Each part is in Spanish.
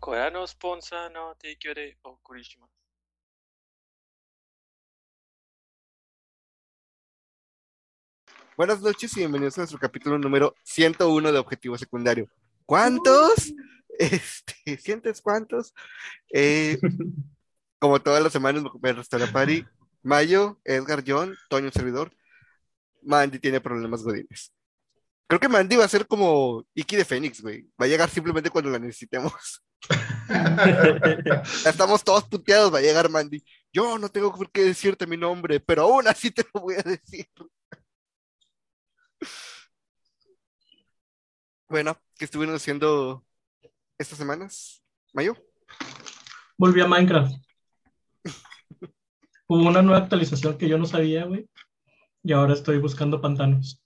これのスポンサーの提供でお送りします。Buenas noches y bienvenidos a nuestro capítulo número 101 de Objetivo Secundario. ¿Cuántos? Este, ¿Sientes cuántos? Eh, como todas las semanas me restaura Pari, Mayo, Edgar, John, Toño, un servidor. Mandy tiene problemas godines. Creo que Mandy va a ser como Iki de Fénix, güey. Va a llegar simplemente cuando la necesitemos. Estamos todos puteados, va a llegar Mandy. Yo no tengo por qué decirte mi nombre, pero aún así te lo voy a decir. Bueno, ¿qué estuvieron haciendo estas semanas? ¿Mayo? Volví a Minecraft. Hubo una nueva actualización que yo no sabía, güey. Y ahora estoy buscando pantanos.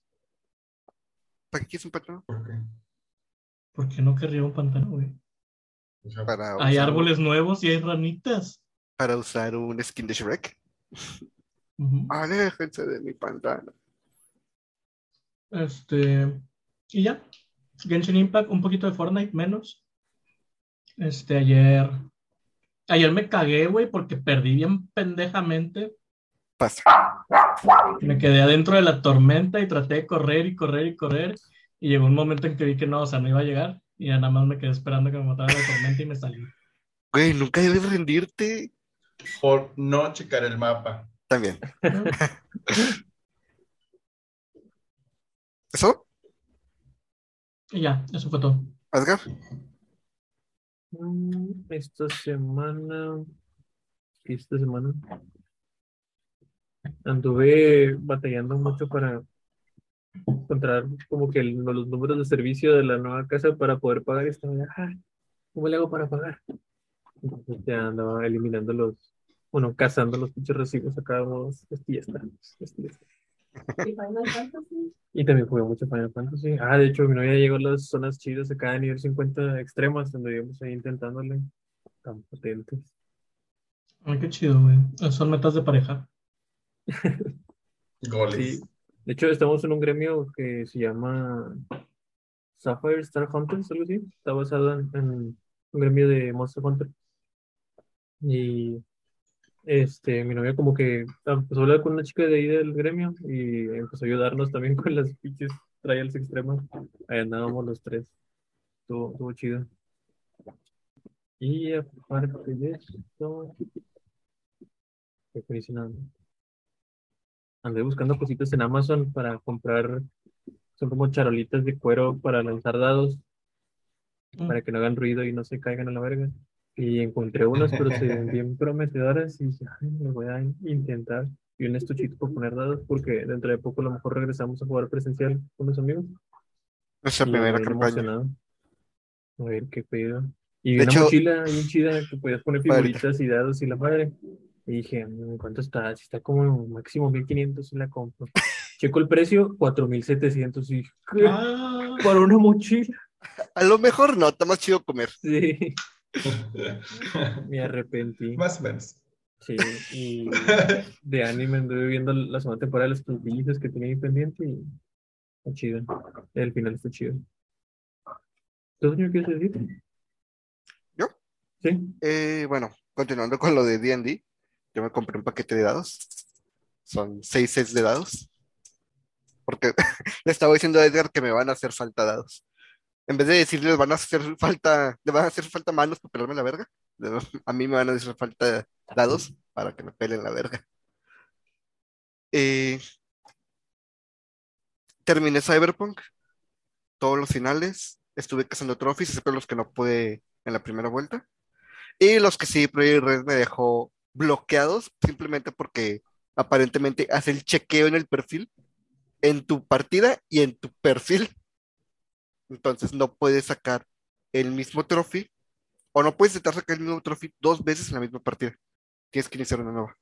¿Para qué quieres un patrón? ¿Por qué? ¿Por qué no querría un pantano, güey? O sea, Para Hay árboles nuevos y hay ranitas. Para usar un skin de Shrek. Ujú. Aléjense de mi pantano. Este. Y ya. Genshin Impact, un poquito de Fortnite, menos. Este, ayer. Ayer me cagué, güey, porque perdí bien pendejamente. Pasa. Me quedé adentro de la tormenta y traté de correr y correr y correr. Y llegó un momento en que vi que no, o sea, no iba a llegar. Y ya nada más me quedé esperando que me matara la tormenta y me salí. Güey, nunca debes rendirte. Por no checar el mapa. También. ¿Eso? Y ya, eso fue todo. ¿Asgar? Mm, Esta semana, esta semana anduve batallando mucho para encontrar como que el- los números de servicio de la nueva casa para poder pagar. Y estaba, "Ah, ¿cómo le hago para pagar? Entonces ya andaba eliminando los, bueno, cazando los pinches recibos acá, vamos, esto ya está, esto ya está. Y también jugué mucho Final Fantasy. Ah, de hecho, mi novia llegó a las zonas chidas acá de nivel 50 extremas, donde íbamos ahí intentándole. Tan potentes. Ay, qué chido, güey. Son metas de pareja. Goles. Sí. De hecho, estamos en un gremio que se llama Sapphire Star Hunters, algo así. Está basado en, un gremio de Monster Hunter. Y este, mi novia como que empezó a hablar con una chica de ahí del gremio y empezó a ayudarnos también con las pinches trials extremas. Ahí andábamos los tres. Estuvo, chido. Y aparte de esto, ¿qué fue diciendo? Andé buscando cositas en Amazon para comprar. Son como charolitas de cuero para lanzar dados, Mm. para que no hagan ruido y no se caigan a la verga. Y encontré unas, pero se ven bien prometedoras y dije, ay, me voy a intentar. Y un estuchito para poner dados, porque dentro de poco a lo mejor regresamos a jugar presencial con los amigos. Y primera campaña. A ver qué pedo. Y De una hecho- mochila bien chida que podías poner figuritas y dados y la madre. Y dije, "Mm, ¿cuánto está? Si está como máximo 1500 y la compro. Checo el precio, 4700 y dije, ¿qué? Ah, Para una mochila. A lo mejor no, está más chido comer. Sí, me arrepentí. Más o menos. Sí, y de anime anduve viendo la segunda temporada de los puntillitos que tenía ahí pendiente y está chido. El final está chido. ¿Tú, señor, quieres decir? ¿Yo? Sí. Eh, bueno, continuando con lo de D&D, yo me compré un paquete de dados. Son seis sets de dados. Porque le estaba diciendo a Edgar que me van a hacer falta dados. En vez de decirles van a hacer falta, le van a hacer falta manos para pelarme la verga, a mí me van a hacer falta dados para que me pelen la verga. Terminé Cyberpunk, todos los finales, estuve cazando trophies, excepto los que no pude en la primera vuelta. Y los que sí, Project Red me dejó bloqueados simplemente porque aparentemente hace el chequeo en el perfil, en tu partida y en tu perfil. Entonces no puedes sacar el mismo trophy o no puedes intentar sacar el mismo trophy dos veces en la misma partida. Tienes que iniciar una nueva.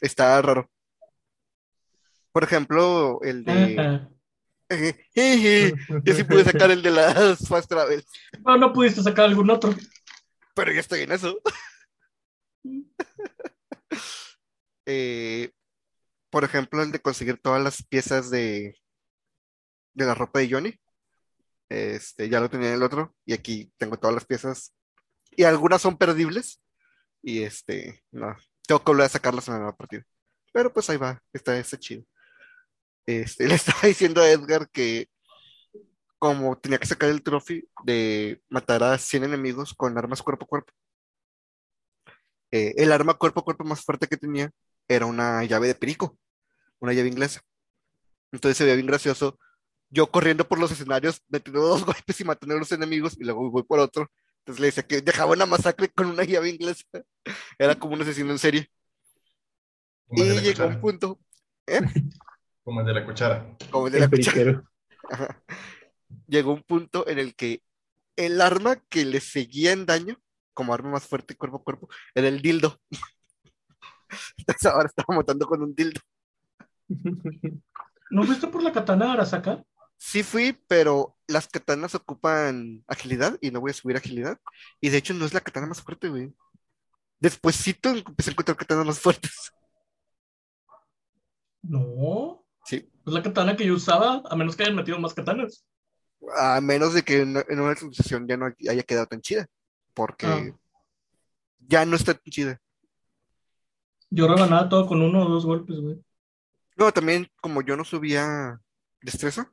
Está raro. Por ejemplo, el de... Yo sí pude sacar el de las Fast Travels, No, no pudiste sacar algún otro. pero ya estoy en eso. Eh, por ejemplo, el de conseguir todas las piezas de, de la ropa de Johnny. Este, ya lo tenía en el otro y aquí tengo todas las piezas y algunas son perdibles y este, no, tengo que volver a sacarlas en la nueva partida. Pero pues ahí va, está, está chido. Este, le estaba diciendo a Edgar que como tenía que sacar el trofeo de matar a 100 enemigos con armas cuerpo a cuerpo, eh, el arma cuerpo a cuerpo más fuerte que tenía era una llave de perico, una llave inglesa. Entonces se veía bien gracioso. Yo corriendo por los escenarios, metiendo dos golpes y matando a los enemigos, y luego voy por otro. Entonces le decía que dejaba una masacre con una llave inglesa. Era como un asesino en serie. Como Y la llegó un cuchara. punto, Como el de la cuchara. como el de la El cuchara. Ajá. Llegó un punto en el que el arma que le seguía en daño, como arma más fuerte cuerpo a cuerpo, era el dildo. Entonces ahora estaba matando con un dildo. ¿No fuiste por la katana de Arasaka? Sí fui, pero las katanas ocupan agilidad y no voy a subir agilidad. Y de hecho no es la katana más fuerte, güey. Despuésito empecé a encontrar katanas más fuertes. No. Sí. Es la katana que yo usaba, a menos que hayan metido más katanas. A menos de que en en una actualización ya no haya quedado tan chida. Porque Ah. ya no está chida. Yo rebanaba todo con uno o dos golpes, güey. No, también como yo no subía destreza,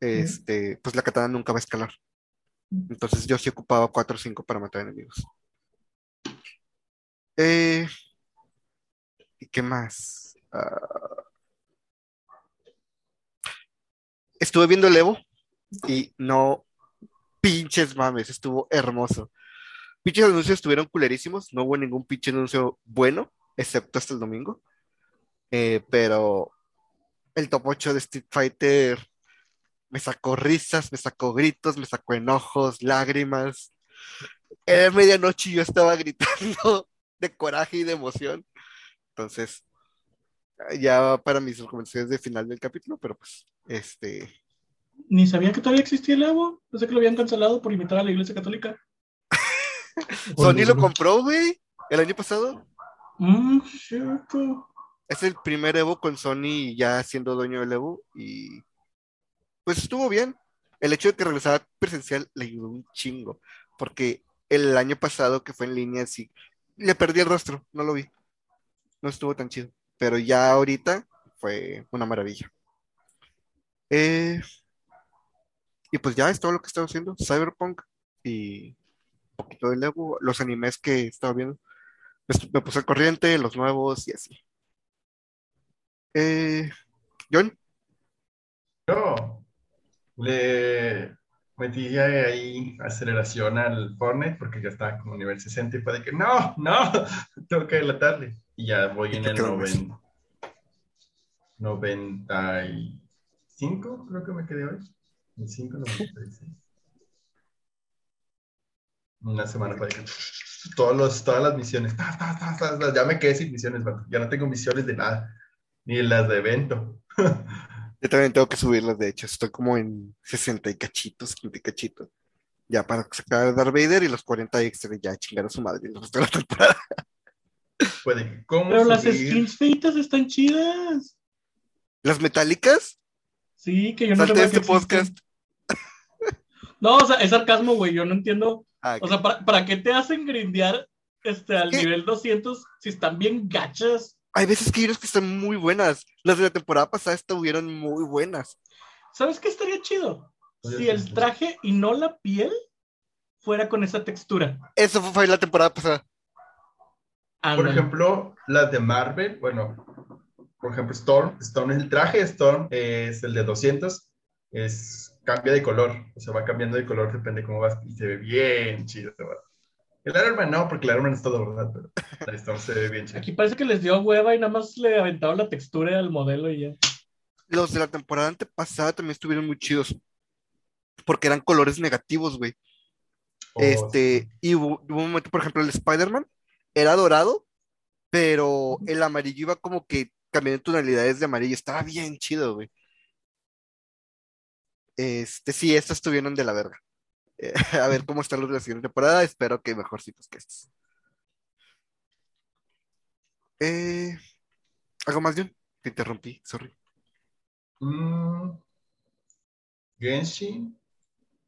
este, pues la katana nunca va a escalar. Entonces yo sí ocupaba 4 o 5 para matar enemigos. Eh, ¿y qué más? Ah, estuve viendo el Evo y no pinches mames, estuvo hermoso. Pinches anuncios estuvieron culerísimos, no hubo ningún pinche anuncio bueno, excepto hasta el domingo. Eh, pero el top 8 de Street Fighter me sacó risas, me sacó gritos, me sacó enojos, lágrimas. Era medianoche y yo estaba gritando de coraje y de emoción. Entonces, ya para mis recomendaciones de final del capítulo, pero pues, este, Ni sabía que todavía existía el Evo. Pensé que lo habían cancelado por imitar a la iglesia católica. Sony lo compró, güey, el año pasado. Mmm, cierto. Es el primer Evo con Sony ya siendo dueño del Evo y pues estuvo bien. El hecho de que regresara presencial le ayudó un chingo, porque el año pasado que fue en línea sí, le perdí el rostro, no lo vi. No estuvo tan chido, pero ya ahorita fue una maravilla. Eh, y pues ya es todo lo que estaba haciendo, Cyberpunk y poquito de Evo, los animes que estaba viendo. Me- Me puse al corriente, los nuevos y así. Eh, John, Yo le metí ahí aceleración al Fortnite porque ya estaba como nivel 60 y fue de que no, no, tengo que adelantarle. Y ya voy ¿Y en el quedó más? noven- 95, creo que me quedé hoy. 95, 96. Una semana para que todos los, todas las misiones, ta, ta, ta, ta, ta, ya me quedé sin misiones, ya no tengo misiones de nada, ni las de evento. yo también tengo que subirlas, de hecho, estoy como en 60 y cachitos, 50 y cachitos. Ya para sacar a Darth Vader y los 40 extra, ya chingar a su madre el resto de la temporada. Puede, ¿cómo Pero las skins feitas están chidas. Las metálicas, Sí, que yo no salte este podcast. No, o sea, es sarcasmo, güey. Yo no entiendo. Ah, O sea, ¿para, para qué te hacen grindear este, al ¿Qué? nivel 200 si están bien gachas? hay veces que hay unas que están muy buenas. Las de la temporada pasada estuvieron muy buenas. ¿Sabes qué estaría chido? Oye, Si el traje y no la piel fuera con esa textura. Eso fue la temporada pasada. Por Ándale. ejemplo, las de Marvel, bueno, por ejemplo, Storm, Storm es el traje, Storm es el de 200, es, cambia de color, o sea, va cambiando de color, depende cómo vas, y se ve bien chido. va. El Iron Man no, porque el Iron Man es todo, ¿verdad? Pero la Storm se ve bien chido. Aquí parece que les dio hueva y nada más le aventaron la textura al modelo y ya. Los de la temporada antepasada también estuvieron muy chidos. Porque eran colores negativos, güey. O- Este, y hubo, hubo un momento, por ejemplo, el Spider-Man era dorado, pero el amarillo iba como que cambiando en tonalidades de amarillo. Estaba bien chido, güey. Este, sí, estos estuvieron de la verga. Eh, a ver cómo están los de la siguiente temporada. Espero que mejorcitos que estos. Eh, ¿algo más, John? Te interrumpí, sorry. Mm, Genshin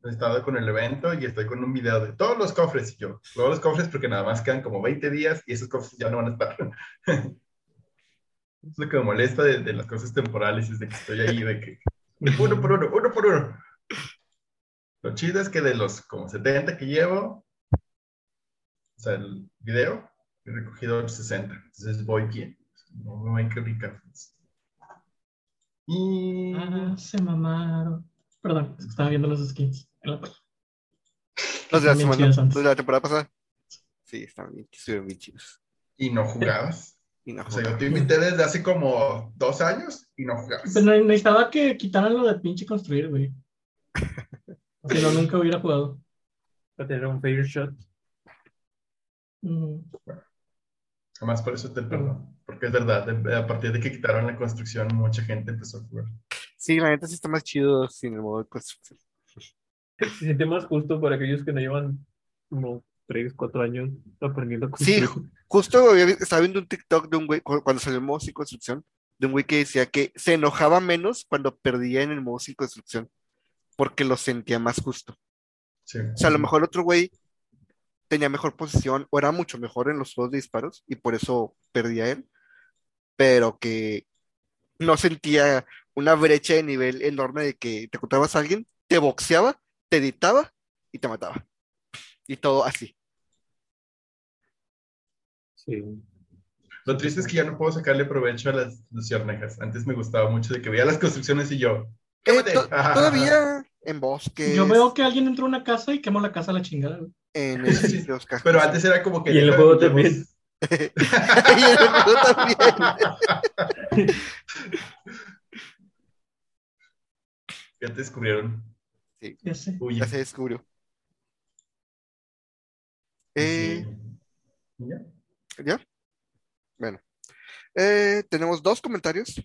he estado con el evento y estoy con un video de todos los cofres y yo. Todos los cofres porque nada más quedan como 20 días y esos cofres ya no van a estar. es lo que me molesta de las cosas temporales, es de que estoy ahí, de que uno por uno, uno por uno. Lo chido es que de los como 70 que llevo, o sea, el video, he recogido 60. Entonces voy bien. No me voy a criticar. Y Ah, se mamaron. Perdón, es que estaba viendo los skins. en la página. Los de la semana, los de la temporada pasada. Sí, estaban bien, estuvieron bien chidos. y no jugabas. Y no O sea, yo te invité desde hace como dos años y no jugabas. Pero ne- necesitaba que quitaran lo de pinche construir, güey. Si no, nunca hubiera jugado. Para tener un fair shot. Mm. Jamás por eso te perdono. Porque es verdad, a partir de que quitaron la construcción, mucha gente empezó a jugar. Sí, la neta sí está más chido sin el modo de construcción. Se siente más justo para aquellos que no llevan como 3, 4 años aprendiendo a Sí, construir. Justo había estaba viendo un TikTok de un güey, cu- cuando salió el modo sin construcción, de un güey que decía que se enojaba menos cuando perdía en el modo sin construcción, porque lo sentía más justo. Sí. O sea, a lo mejor otro güey tenía mejor posición o era mucho mejor en los juegos de disparos y por eso perdía él, pero que no sentía una brecha de nivel enorme de que te encontrabas a alguien, te boxeaba, te editaba y te mataba. Y todo así. Sí. Lo triste es que ya no puedo sacarle provecho a las luciérnagas. Antes me gustaba mucho de que veía las construcciones y yo. Eh, todavía en bosques, Yo veo que alguien entró a una casa y quemó la casa a la chingada, en edificios, cajas. Pero antes era como que. Y en el juego también. Y en el juego también. Ya te descubrieron. Ya sé. Huye. Ya se descubrió. Eh, Sí. ¿Ya? ¿Ya? Bueno. Eh, tenemos dos comentarios.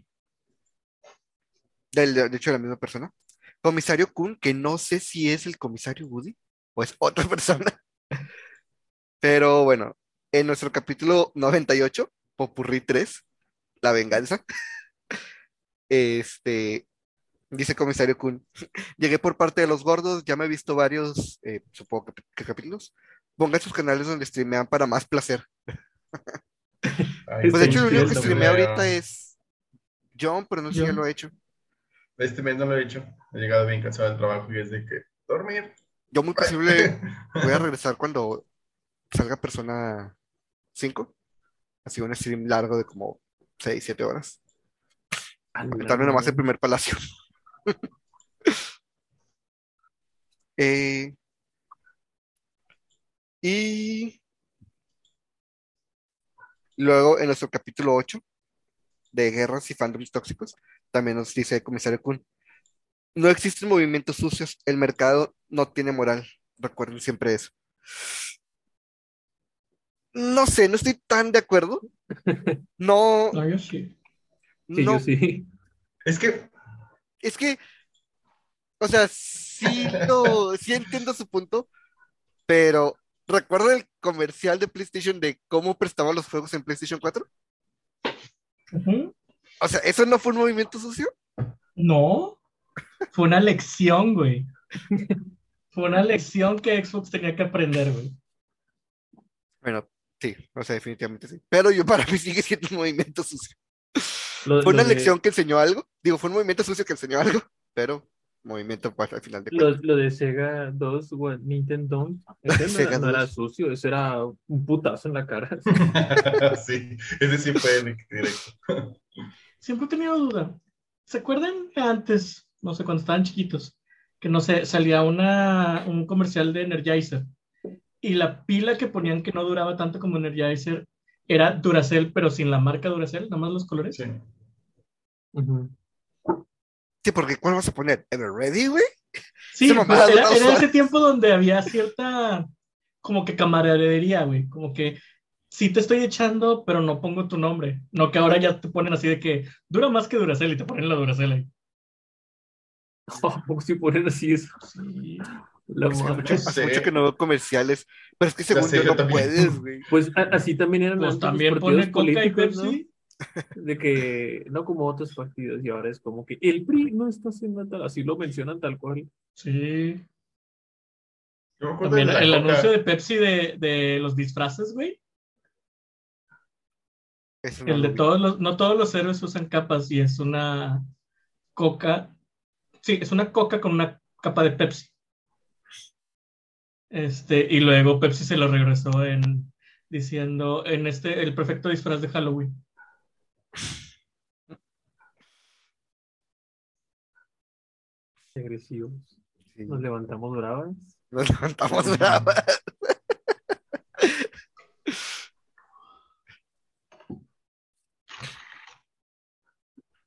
Del, de hecho, de la misma persona. Comisario Kun, que no sé si es el comisario Woody o es otra persona. Pero bueno, en nuestro capítulo 98, Popurrí 3, La Venganza, este, dice Comisario Kun, llegué por parte de los gordos, ya me he visto varios, eh, supongo que, que capítulos. Pongan sus canales donde streamean para más placer. Ay, Pues de hecho, el sí, único que sí, ahorita es John, pero no sé si lo ha hecho. Este mes no lo he hecho. He llegado bien cansado del trabajo y es de que dormir. Yo muy posible voy a regresar cuando salga Persona 5. Así un stream largo de como 6, 7 horas. Aventarme nomás el primer palacio. Eh, y luego en nuestro capítulo 8 de guerras y fandoms tóxicos, también nos dice el comisario Kun, no existen movimientos sucios, el mercado no tiene moral. Recuerden siempre eso. No sé, no estoy tan de acuerdo. No, No, yo sí. Sí, no, yo sí. Es que es que, o sea, sí, lo, sí entiendo su punto, pero ¿recuerda el comercial de PlayStation de cómo prestaban los juegos en PlayStation 4? Ujú. O sea, ¿eso no fue un movimiento sucio? No. Fue una lección, güey. Fue una lección que Xbox tenía que aprender, güey. Bueno, sí, o sea, definitivamente sí. Pero yo para mí sigue siendo un movimiento sucio. Lo- Fue lo una de- lección que enseñó algo. Digo, fue un movimiento sucio que enseñó algo, pero movimiento pues, al final de Lo, cuentas. lo de Sega 2, o Nintendo, ese no, Sega era, no era 2. sucio, eso era un putazo en la cara. sí, ese sí fue directo. Siempre he tenido duda. ¿Se acuerdan que antes, no sé, cuando estaban chiquitos, que no sé, salía una, un comercial de Energizer y la pila que ponían que no duraba tanto como Energizer era Duracell, pero sin la marca Duracell, nada más los colores? Sí. Ujú. Sí, porque ¿cuál vas a poner? ¿Ever Ready, güey? Sí, era, era ese tiempo donde había cierta, como que camaradería, güey, como que sí te estoy echando, pero no pongo tu nombre. No que ahora ya te ponen así de que dura más que Duracell y te ponen la Duracell ahí. ¿A poco sí ponen así eso? Sí. La Hace madre. mucho, hace sé. mucho que no veo comerciales, pero es que según yo yo no también. puedes, güey. Pues a- así también eran Pues los también partidos pone Coca y políticos, ¿no? De que, no como otros partidos, y ahora es como que el PRI no está haciendo tal, así lo mencionan tal cual. Sí. Yo También el Coca. anuncio de Pepsi de, de los disfraces, güey. El de todos los, no todos los héroes usan capas y es una coca. Sí, es una coca con una capa de Pepsi. Este, y luego Pepsi se lo regresó en diciendo en este el perfecto disfraz de Halloween. Agresivos. Sí. Nos levantamos bravas. Nos levantamos bravas.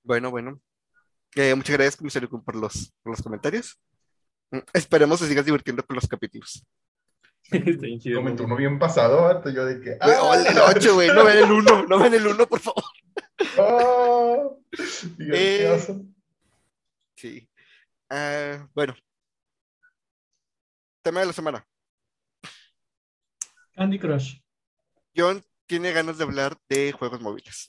Bueno, bueno. Eh, muchas gracias, comisario, por los, por los comentarios. Mm, Esperemos que sigas divirtiendo con los capítulos. Chido. Comentó uno bien pasado, harto yo de que. Güey, ¡ah! oh, el 8, güey. No ven el 1. No ven el 1, por favor. ¡Ah! Yo, Eh. ¿qué? Sí. Ah, bueno. Tema de la semana. Candy Crush. John tiene ganas de hablar de juegos móviles.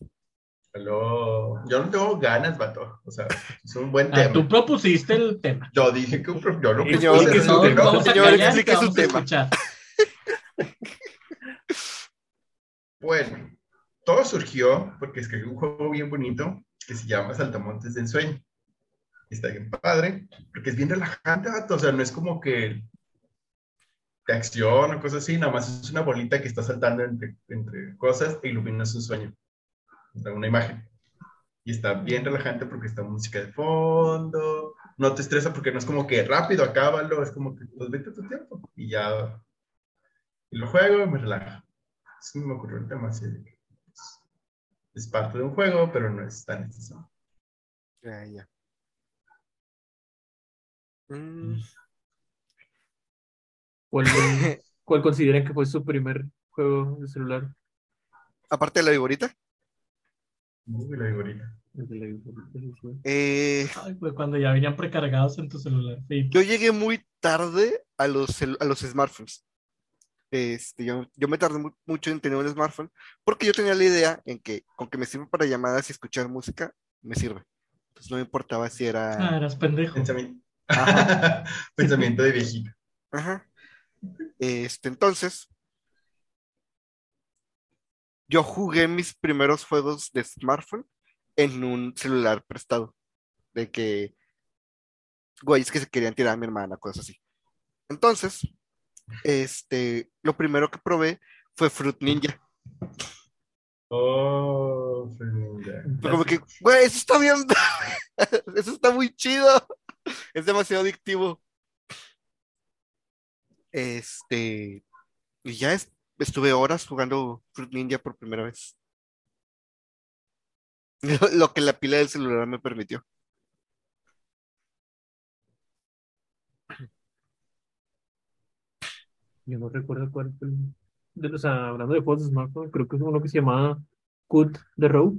Aló. Yo no tengo ganas, vato. O sea, es un buen Ah, tema. tú propusiste el tema. Yo dije que yo lo propuse, que es su- un tema. señor, explique su. Bueno, todo surgió porque escribí un juego bien bonito que se llama Saltamontes de Ensueño. Está bien padre, porque es bien relajante, vato. O sea, no es como que de acción o cosas así, nada más es una bolita que está saltando entre, entre cosas e iluminas un sueño, una imagen. Y está bien relajante porque está música de fondo, no te estresa porque no es como que rápido, acábalo, es como que pues vete tu tiempo y ya. Y lo juego y me relaja. Sí, me ocurrió el tema así de que pues, es parte de un juego, pero no es tan necesario. Ya, ya. Mm, ¿Cuál, cuál consideran que fue su primer juego de celular? aparte de la viborita, La vigorita. Eh, Ay, güey, cuando ya venían precargados en tu celular. Sí. yo llegué muy tarde a los, a los smartphones. Este, yo, yo me tardé mu- mucho en tener un smartphone porque yo tenía la idea en que con que me sirve para llamadas y escuchar música, me sirve. Entonces no me importaba si Ah, era... eras pendejo. Pensamiento, Ajá. Pensamiento de viejito. Ajá. Este, entonces, yo jugué mis primeros juegos de smartphone en un celular prestado. De que, güeyes que se querían tirar a mi hermana, cosas así. Entonces, este, lo primero que probé fue Fruit Ninja. Oh, Fernanda. Fue como que, güey, eso está bien, eso está muy chido. Es demasiado adictivo. Este, y ya es- estuve horas jugando Fruit Ninja por primera vez. Lo, que la pila del celular me permitió. Yo no recuerdo cuál fue. el- de- o sea, hablando de juegos de smartphone, creo que es uno que se llamaba Cut the Road,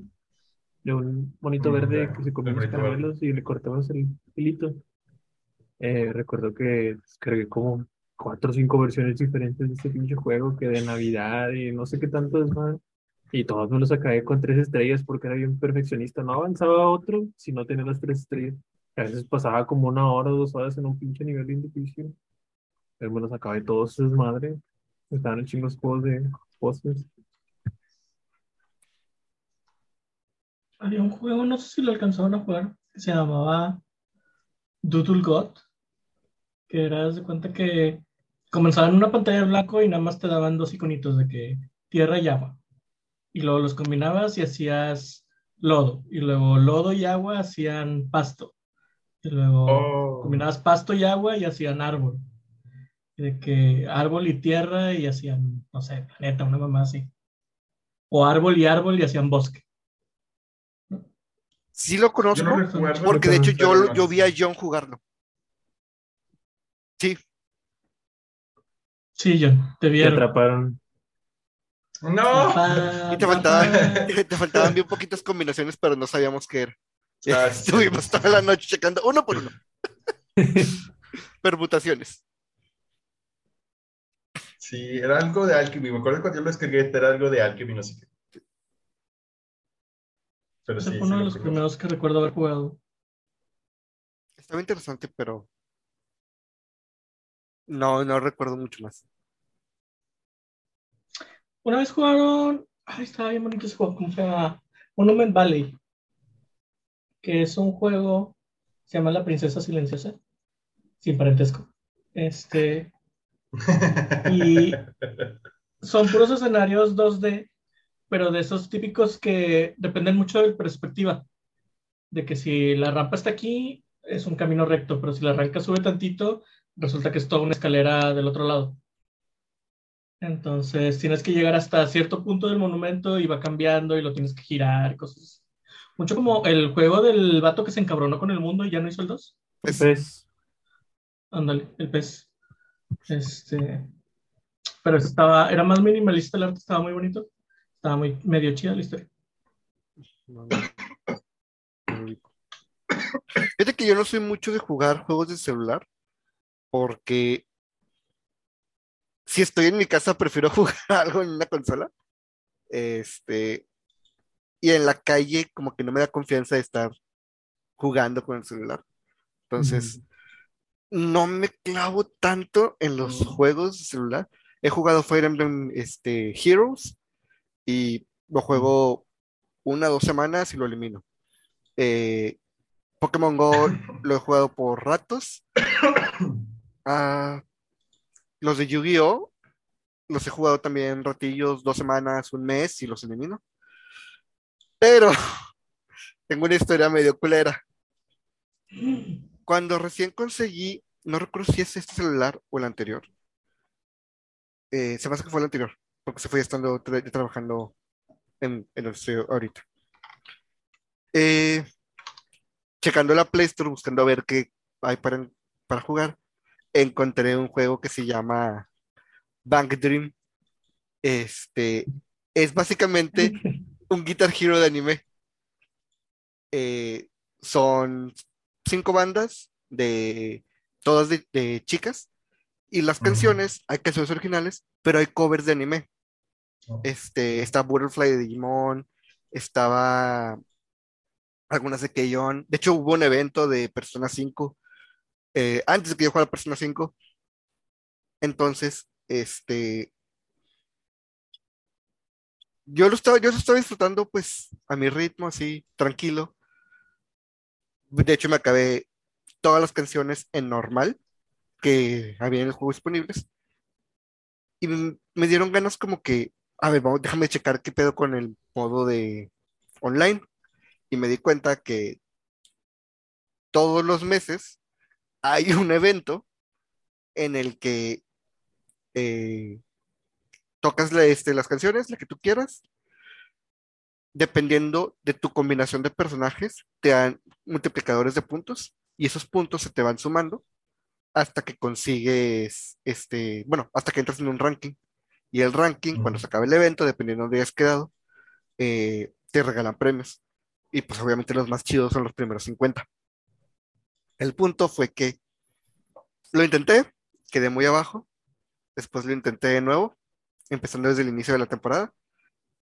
de un monito Mm, verde que se comía los caramelos y le cortabas el hilito. Eh, recuerdo que descargué como cuatro o cinco versiones diferentes de este pinche juego que de Navidad y no sé qué tanto es más. Y todos me los acabé con tres estrellas porque era bien perfeccionista. No avanzaba otro si no tenía las tres estrellas. A veces pasaba como una hora o dos horas en un pinche nivel difícil. Pero me los acabé todos, es madre. Estaban chingos juegos de postres. Había un juego, no sé si lo alcanzaron a jugar, que se llamaba Doodle God, que era, de cuenta que comenzaba en una pantalla de blanco y nada más te daban dos iconitos de que tierra y agua. Y luego los combinabas y hacías lodo. Y luego lodo y agua hacían pasto. Y luego Oh, combinabas pasto y agua y hacían árbol. Y de que árbol y tierra y hacían, no sé, planeta, una mamá así. O árbol y árbol y hacían bosque. Sí lo conozco, no porque de hecho yo, yo vi a John jugarlo. Sí, Sí, John, te Te vieron. atraparon. No. y te faltaban, te faltaban bien poquitas combinaciones, pero no sabíamos qué era. Ah, sí. Estuvimos toda la noche checando uno por uno. Permutaciones. Sí, era algo de Alchemy. Me acuerdo cuando yo lo descargué, era algo de Alchemy, no sé qué. Pero sí, fue sí uno de lo los primeros que recuerdo haber jugado. Estaba interesante, pero No, no recuerdo mucho más. Una vez jugaron. Ay, estaba bien bonito ese juego. ¿Cómo se llama? Monument Valley. Que es un juego. Se llama La Princesa Silenciosa. Sin parentesco. Este. Y son puros escenarios 2D, pero de esos típicos que dependen mucho de la perspectiva. De que si la rampa está aquí, es un camino recto, pero si la rampa sube tantito, resulta que es toda una escalera del otro lado. Entonces tienes que llegar hasta cierto punto del monumento y va cambiando y lo tienes que girar, cosas. así. Mucho como el juego del vato que se encabronó con el mundo y ya no hizo el 2. Pues, Pues, Ándale, el pez. Este. Pero estaba, era más minimalista el arte, estaba muy bonito. Estaba muy medio chida la historia. no, no. Fíjate que yo no soy mucho de jugar juegos de celular porque si estoy en mi casa prefiero jugar algo en una consola. Este, y en la calle como que no me da confianza de estar jugando con el celular. Entonces, no me clavo tanto en los Mm. juegos de celular. He jugado Fire Emblem este, Heroes y lo juego una o dos semanas y lo elimino. Eh, Pokémon Go lo he jugado por ratos. Ah, los de Yu-Gi-Oh! los he jugado también ratillos, dos semanas, un mes y los elimino. Pero tengo una historia medio culera. Cuando recién conseguí, no recuerdo si es este celular o el anterior. Eh, se me hace que fue el anterior, porque se fue estando tra- trabajando en, en el estudio ahorita. Eh, checando la Play Store, buscando a ver qué hay para, para jugar, encontré un juego que se llama Bank Dream. Este es básicamente un Guitar Hero de anime. Eh, son cinco bandas de todas de, de chicas y las canciones hay canciones originales, pero hay covers de anime. Oh. Este, está Butterfly de Digimon, estaba algunas de Keion. De hecho, hubo un evento de Persona 5 eh, antes de que yo jugara Persona 5. Entonces, este, yo lo estaba, yo lo estaba disfrutando pues a mi ritmo, así, tranquilo. De hecho, me acabé todas las canciones en normal que había en el juego disponibles. Y me dieron ganas como que, a ver, vamos, déjame checar qué pedo con el modo de online. Y me di cuenta que todos los meses hay un evento en el que eh, tocas la- este, las canciones, la que tú quieras. Dependiendo de tu combinación de personajes, te dan multiplicadores de puntos y esos puntos se te van sumando hasta que consigues, este, bueno, hasta que entras en un ranking. Y el ranking, cuando se acabe el evento, dependiendo de dónde hayas quedado, eh, te regalan premios. Y pues obviamente los más chidos son los primeros 50. El punto fue que lo intenté, quedé muy abajo, después lo intenté de nuevo, empezando desde el inicio de la temporada,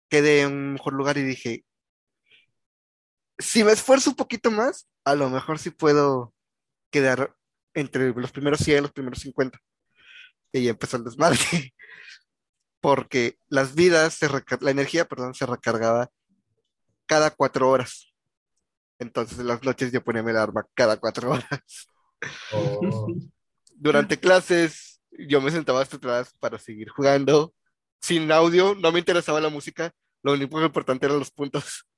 quedé en un mejor lugar y dije, si me esfuerzo un poquito más, a lo mejor sí puedo quedar entre los primeros 100 y los primeros 50. Y empezó el desmadre, porque las vidas, se la energía, perdón, se recargaba cada cuatro horas. Entonces en las noches yo ponía el arma cada cuatro horas. Oh. Durante clases yo me sentaba hasta atrás para seguir jugando. Sin audio, no me interesaba la música, lo único importante eran los puntos.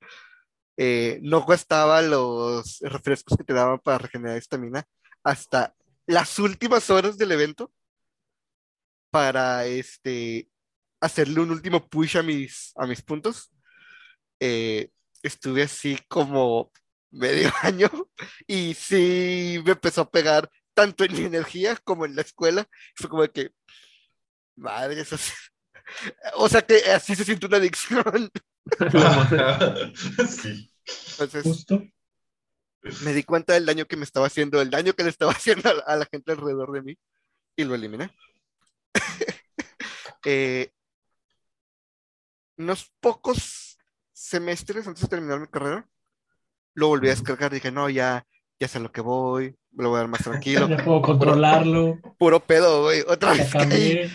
Eh, no costaba los refrescos que te daban para regenerar estamina hasta las últimas horas del evento para este, hacerle un último push a mis, a mis puntos. Eh, estuve así como medio año y sí me empezó a pegar tanto en mi energía como en la escuela. Fue como de que, madre, eso sí. O sea que así se siente una adicción. sí. Entonces Justo. me di cuenta del daño que me estaba haciendo, el daño que le estaba haciendo a la, a la gente alrededor de mí y lo eliminé. Eh, unos pocos semestres antes de terminar mi carrera, lo volví a descargar. Dije, no, ya ya sé a lo que voy, me lo voy a dar más tranquilo. Ya puedo controlarlo. Puro pedo, güey. Otra Ya vez caí,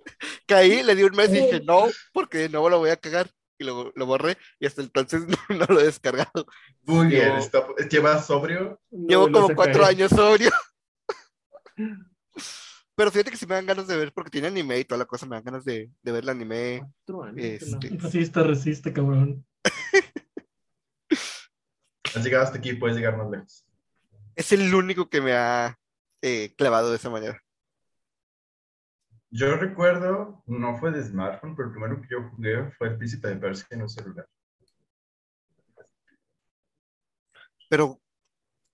caí, le di un mes y dije, no, porque de nuevo lo voy a cagar. Y lo, lo borré y hasta entonces no, no lo he descargado. Muy bien, Yo- está- ¿llevas sobrio? No Llevo como cuatro años sobrio. Pero fíjate que si me dan ganas de ver, porque tiene anime y toda la cosa, me dan ganas de, de ver el anime. Cuatro años, Este. Resiste, resiste, cabrón. Has llegado hasta aquí, puedes llegar más lejos. Es el único que me ha eh, clavado de esa manera. Yo recuerdo, no fue de smartphone, pero el primero que yo jugué fue el Príncipe de Persia en un celular. Pero,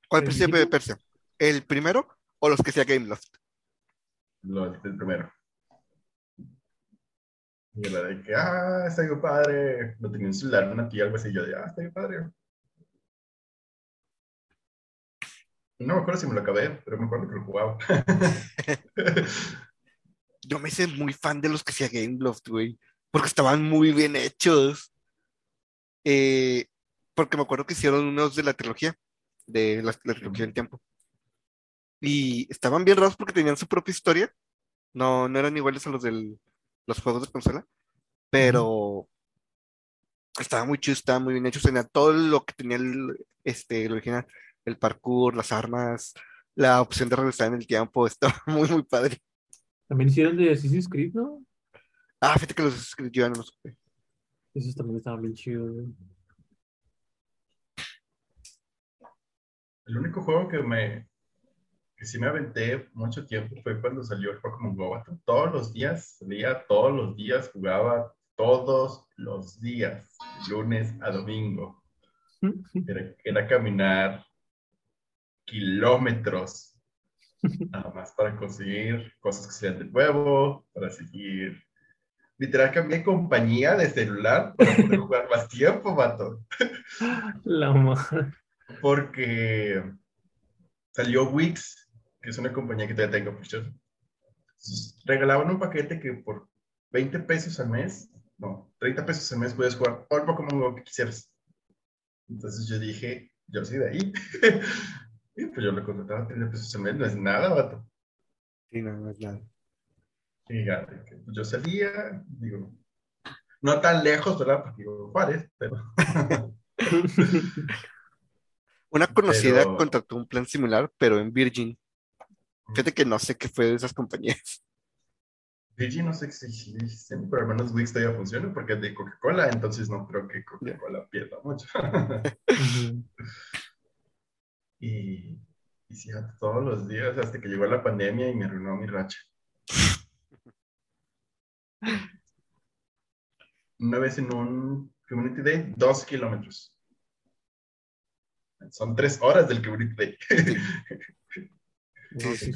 ¿cuál ¿El príncipe de? Persia? ¿El primero o los que sea Game Loft? Lo el primero. Y la de que, ah, está bien padre. Lo tenía en un celular, una tía, algo así. Yo de, ah, está bien padre. No me acuerdo si me lo acabé, pero me acuerdo que lo jugaba. Yo me hice muy fan de los que sea Game Loft, güey, porque estaban muy bien hechos. Eh, porque me acuerdo que hicieron unos de la trilogía, de la, trilogía del tiempo. Y estaban bien raros porque tenían su propia historia. No, no eran iguales a los de los juegos de consola, pero estaban muy chidos, estaban muy bien hechos. Tenía todo lo que tenía el, este, el original, el parkour, las armas, la opción de regresar en el tiempo, estaba muy, muy padre. También hicieron de Assassin's Creed, ¿no? Ah, fíjate que los yo ya no los supe. Esos también estaban bien chidos. El único juego que me que sí me aventé mucho tiempo fue cuando salió el Pokémon Go. Todos los días, salía todos los días, jugaba todos los días, lunes a domingo. Era, era caminar kilómetros nada más para conseguir cosas que sean de nuevo, para seguir. Literal, cambié compañía de celular para poder jugar más tiempo, vato. La madre. porque salió Wix, que es una compañía que todavía tengo, por cierto. Regalaban un paquete que por 20 pesos al mes, no, 30 pesos al mes puedes jugar todo el Pokémon Go que quisieras. Entonces yo dije, yo soy de ahí. y pues yo lo contrataba 30 pesos al mes, no es nada, vato. Sí, no, no es nada. Que, pues, yo salía, digo, no tan lejos, ¿verdad? Porque digo, Juárez, pero Una conocida Pero- contrató un plan similar, pero en Virgin. Fíjate que no sé qué fue de esas compañías. Virgin no sé si si existen, pero al menos Wix todavía funciona porque es de Coca-Cola, entonces no creo que Coca-Cola pierda mucho. Y, y sí, todos los días hasta que llegó la pandemia y me arruinó mi racha. Una vez en un Community Day, dos kilómetros. Son tres horas del Community Day. Sí.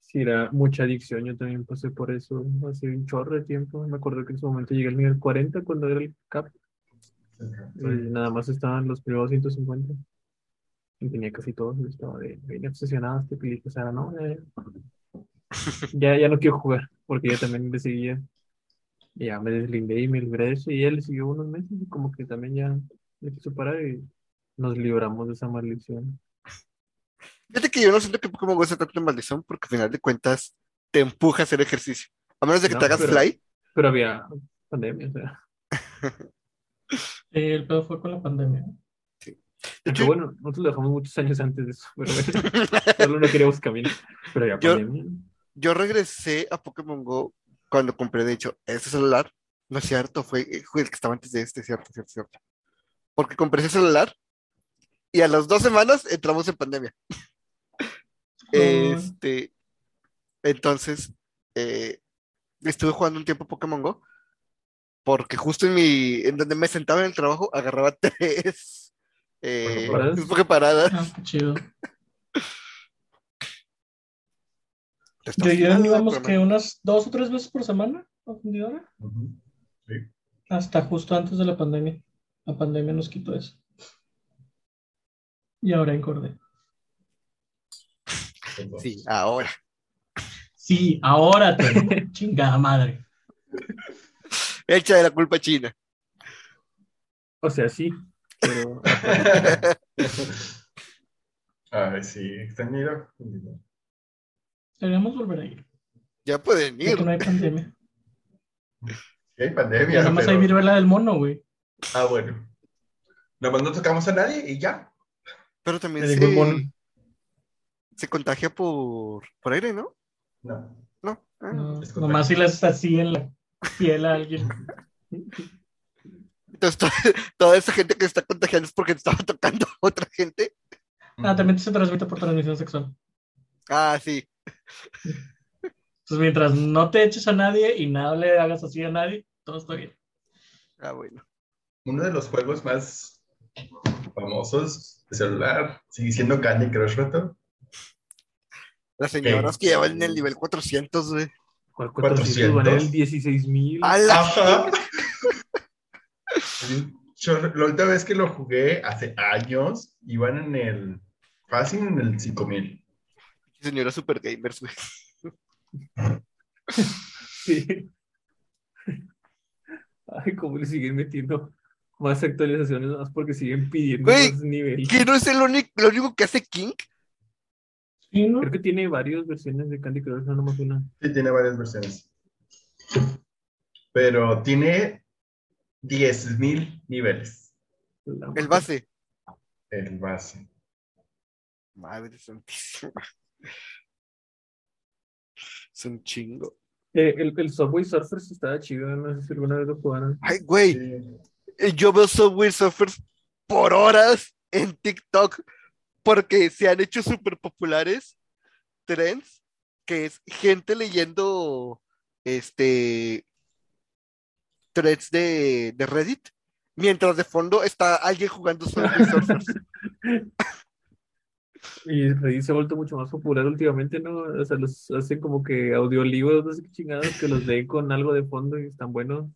Sí, era mucha adicción. Yo también pasé por eso hace un chorro de tiempo. Me acuerdo que en su momento llegué al nivel 40 cuando era el cap. Y nada más estaban los primeros 150. Y tenía casi todo. Yo estaba de, bien obsesionado este película. O sea, no, ya, ya, ya no quiero jugar. Porque ya también. Y ya me deslindé y me libré de eso. Y él siguió unos meses. Y como que también ya le quiso parar. Y nos libramos de esa maldición. Fíjate que yo no siento que Pokémon Go se trate de maldición, porque al final de cuentas te empuja a hacer ejercicio. A menos de que No, te hagas pero- fly. Pero había pandemia, o sea. Eh, el pedo fue con la pandemia. De Aunque hecho, bueno, nosotros lo dejamos muchos años antes de eso, pero bueno, solo no queríamos caminar. Pero ya Yo- pandemia. yo regresé a Pokémon Go cuando compré, de hecho, este celular. No es cierto, fue, fue el que estaba antes de este, cierto, cierto, cierto. Porque compré ese celular y a las dos semanas entramos en pandemia. Este, entonces, eh, estuve jugando un tiempo Pokémon Go, porque justo en mi, en donde me sentaba en el trabajo, agarraba tres eh, Poképaradas. Poképaradas. Ah, qué chido. Yo pero que unas dos o tres veces por semana a fundidora, Ujú. hasta justo antes de la pandemia. La pandemia nos quitó eso. Y ahora engordé. Sí, ahora. Sí, ahora te chingada madre. Echa de la culpa a China. O sea, sí, pero Ay, sí, extraño. Deberíamos volver a ir. Ya pueden ir. no hay pandemia. Sí, hay pandemia. nada más pero- hay viruela del mono, güey. Ah, bueno. Nada más no tocamos a nadie y ya. Pero también ningún mono. se, se contagia por, por aire, ¿no? No. No. Ah. No, nomás si haces así en la piel a alguien. Entonces, to- toda esa gente que está contagiando es porque estaba tocando a otra gente. Ah, también se transmite por transmisión sexual. Ah, sí. Entonces, mientras no te eches a nadie y nada le hagas así a nadie, todo está bien. Ah, bueno. Uno de los juegos más famosos de celular sigue siendo Candy Crush Reto. Las señoras que llevan en el nivel 400, güey. ¿Cuál 400? Van en el 400? 16 mil. ¡A la- Ajá. Yo, la última vez que lo jugué hace años, iban en el. Fácil en el 5000. Señoras super gamers, güey. Sí. Ay, cómo le siguen metiendo más actualizaciones más porque siguen pidiendo Güey, más nivel. ¿Que no es el único, lo único que hace King? Sí, ¿no? Creo que tiene varias versiones de Candy Crush, no nomás una. Sí, tiene varias versiones. Pero tiene 10.000 niveles. El base. El base. Madre santísima. Es un chingo. Eh, el, el Subway Surfers estaba chido, no sé si alguna vez lo jugaron. Ay, güey. Sí. Yo veo Subway Surfers por horas en TikTok porque se han hecho súper populares trends que es gente leyendo este threads de, de Reddit mientras de fondo está alguien jugando Surfers. Y Reddit se ha vuelto mucho más popular últimamente, ¿no? O sea, los hacen como que audiolibros, no sé qué chingados, que los leen con algo de fondo y están buenos.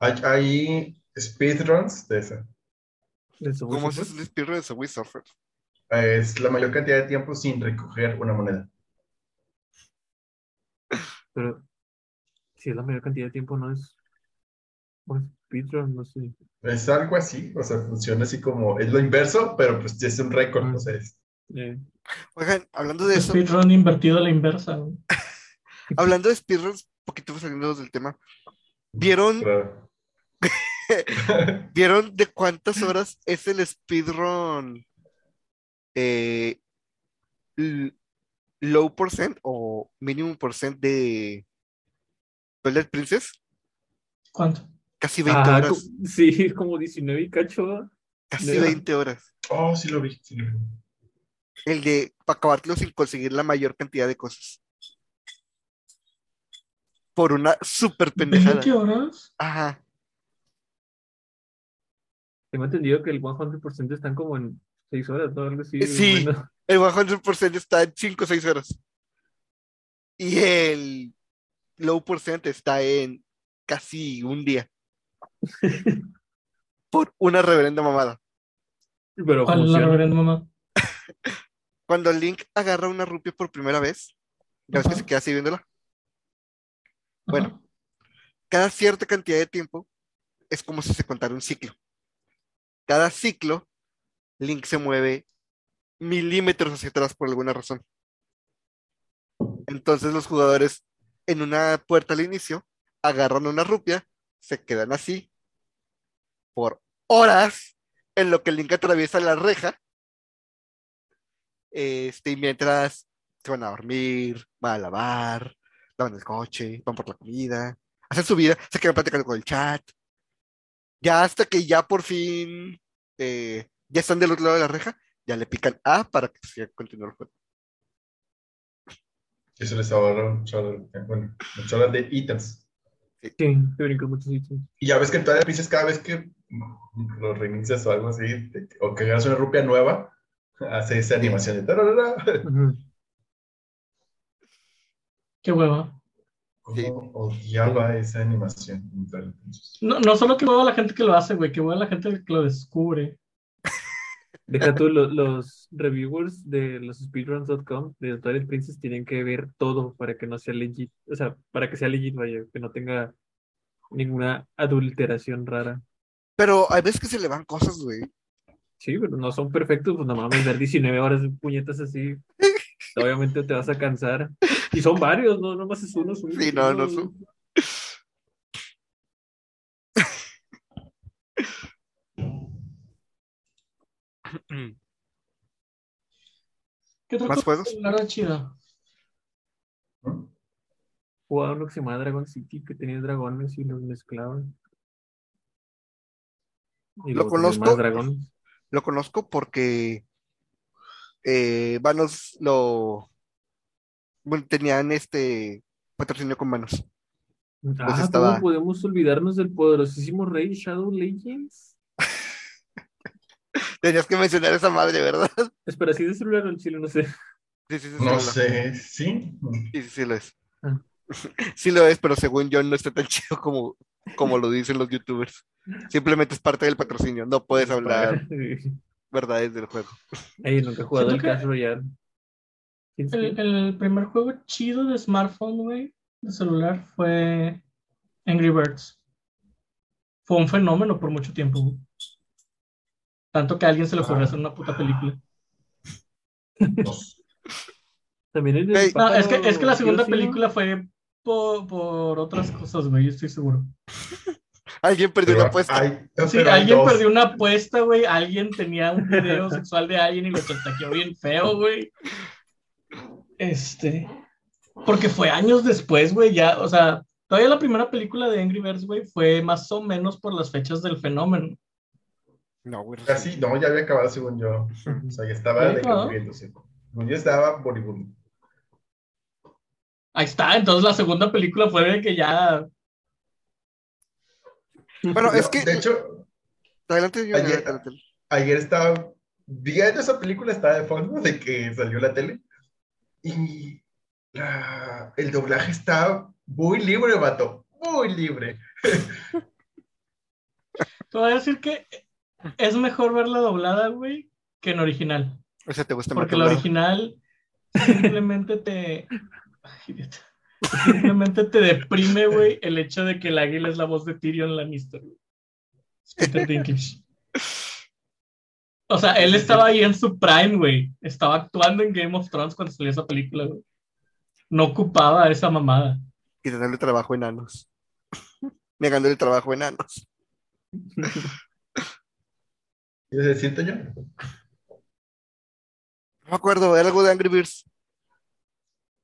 Hay, hay speedruns de eso. Subway ¿Cómo Surfers. se el de Subway Surfers? Es la mayor cantidad de tiempo sin recoger una moneda. Pero si es la mayor cantidad de tiempo, no es. O es speedrun, no sé. Es algo así, o sea, funciona así como, es lo inverso, pero pues es un récord, o sea, es- Eh, Oigan, hablando de eso, Speedrun invertido a la inversa. güey. hablando de speedruns, poquito saliendo del tema, ¿vieron, claro. ¿vieron de cuántas horas es el speedrun eh, low percent o minimum percent de Twilight Princess? ¿Cuánto? Casi 20 ajá, horas. sí, como 19 y cacho. Casi de- 20 horas. Oh, sí lo vi, sí lo vi. El de para acabártelo sin conseguir la mayor cantidad de cosas. Por una super pendejada. ¿20 horas? Ajá. Tengo entendido que el 100% están como en 6 horas, ¿no? Algo así. Sí. bueno. El 100% está en 5 o 6 horas. Y el low percent está en casi un día. Por una reverenda mamada. Pero ¿Cuál es la reverenda mamá? Cuando Link agarra una rupia por primera vez, ya ves que se queda así viéndola. Ajá. Bueno. Cada cierta cantidad de tiempo es como si se contara un ciclo. Cada ciclo, Link se mueve milímetros hacia atrás por alguna razón. Entonces los jugadores en una puerta al inicio agarran una rupia, se quedan así por horas en lo que Link atraviesa la reja. Este, y mientras se van a dormir, van a lavar, lavan el coche, van por la comida, hacen su vida, se quedan platicando con el chat. Ya hasta que ya por fin eh, ya están del otro lado de la reja, ya le pican A para que siga continuar el juego. Eso les ahorra bueno, un chorro de ítems. Sí, te brinco muchos sitios. Y ya ves que en todas las piezas, cada vez que lo reinicias o algo así, te- o que hagas una rupia nueva, hace esa animación de tararara. Ujú. Qué hueva. Sí. Odiaba esa animación. No, no solo que hueva la gente que lo hace, güey, que hueva la gente que lo descubre. Deja tú, lo- los reviewers de los speedruns.com de Twilight Princess tienen que ver todo para que no sea legit, o sea, para que sea legit, vaya, que no tenga ninguna adulteración rara. Pero hay veces que se le van cosas, güey. Sí, pero no son perfectos, pues no mames, ver 19 horas de puñetas así. Obviamente te vas a cansar. Y son varios, no nomás es uno. son- Sí, no, no son- ¿Qué otro ¿Más juegos? era chido? ¿no? Jugaba uno que se llama Dragon City, que tenía dragones y los mezclaban. Y Lo conozco. Lo conozco porque eh, Vanos lo bueno, tenían este patrocinio con Vanos. Ah, estaba- ¿cómo podemos olvidarnos del poderosísimo rey Shadow Legends? Tenías que mencionar esa madre, ¿verdad? Espera, ¿sí de celular o el chile? No sé. Sí, sí, sí, No lo- sé, ¿sí? Sí, sí, sí lo es. Ah. Sí lo es, pero según yo no está tan chido como, como lo dicen los youtubers. Simplemente es parte del patrocinio. No puedes hablar Sí. verdades del juego. Ey, nunca he jugado el Clash Royale. ¿Quién El, primer juego chido de smartphone, güey, de celular, fue Angry Birds. Fue un fenómeno por mucho tiempo, güey. Tanto que a alguien se le ocurrió hacer una puta película. También el. No, es que, es que la segunda película fue por, por otras cosas, güey, yo estoy seguro. Alguien perdió pero una apuesta. hay- Sí, alguien dos. perdió una apuesta, güey. Alguien tenía un video sexual de alguien y lo chantajeó bien feo, güey. Este. Porque fue años después, güey. Ya, o sea, todavía la primera película de Angry Birds, güey, fue más o menos por las fechas del fenómeno. No, güey. Casi, no, ya había acabado según yo. O sea, ya estaba ¿Sí? de que ¿No? yo estaba moribundo. Ahí está. Entonces la segunda película fue de que ya. Bueno, es que. De hecho, Adelante, ayer- adelante. ayer estaba viendo esa película, estaba de fondo de que salió la tele. Y la- el doblaje está muy libre, vato. Muy libre. Te voy a decir que es mejor verla doblada, güey, que en original. O sea, te gusta más Porque la original simplemente te. Ay, idiota. Simplemente te deprime, güey, el hecho de que el águila es la voz de Tyrion Lannister, güey. Dinklage. O sea, él estaba ahí en su prime, güey. Estaba actuando en Game of Thrones cuando salió esa película, güey. No ocupaba esa mamada. Quitándole trabajo a enanos. Negándole trabajo a enanos. ¿Quieres decirte yo? No me acuerdo, era algo de Angry Birds.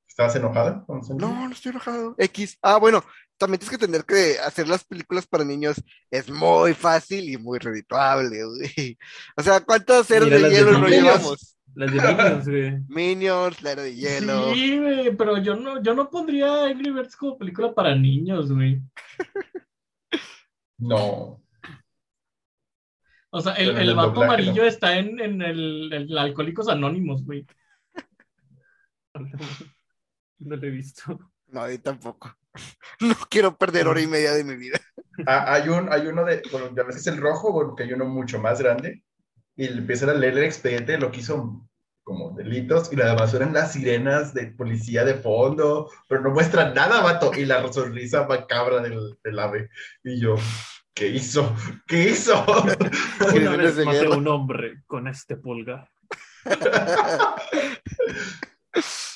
¿Estabas enojada? No, no estoy enojado. X. Ah, bueno, también tienes que tener que hacer las películas para niños. Es muy fácil y muy redituable, güey. O sea, ¿cuántas eras de hielo no llevamos? Las de Minions, güey. Minions, la era de hielo. Sí, güey, pero yo no, yo no pondría Angry Birds como película para niños, güey. No. O sea, el, el el vato doblaje, amarillo ¿no? está en, en el, el Alcohólicos Anónimos, güey. No lo he visto. No, yo tampoco. No quiero perder hora y media de mi vida. Ah, hay, un, hay uno de, bueno, ya es el rojo, bueno, que hay uno mucho más grande, y empiezan a leer el expediente de lo que hizo como delitos, y la demás eran las sirenas de policía de fondo, pero no muestran nada, vato, y la sonrisa macabra del, del ave. Y yo, ¿qué hizo? ¿Qué hizo? Una vez de maté a un hombre con este pulgar.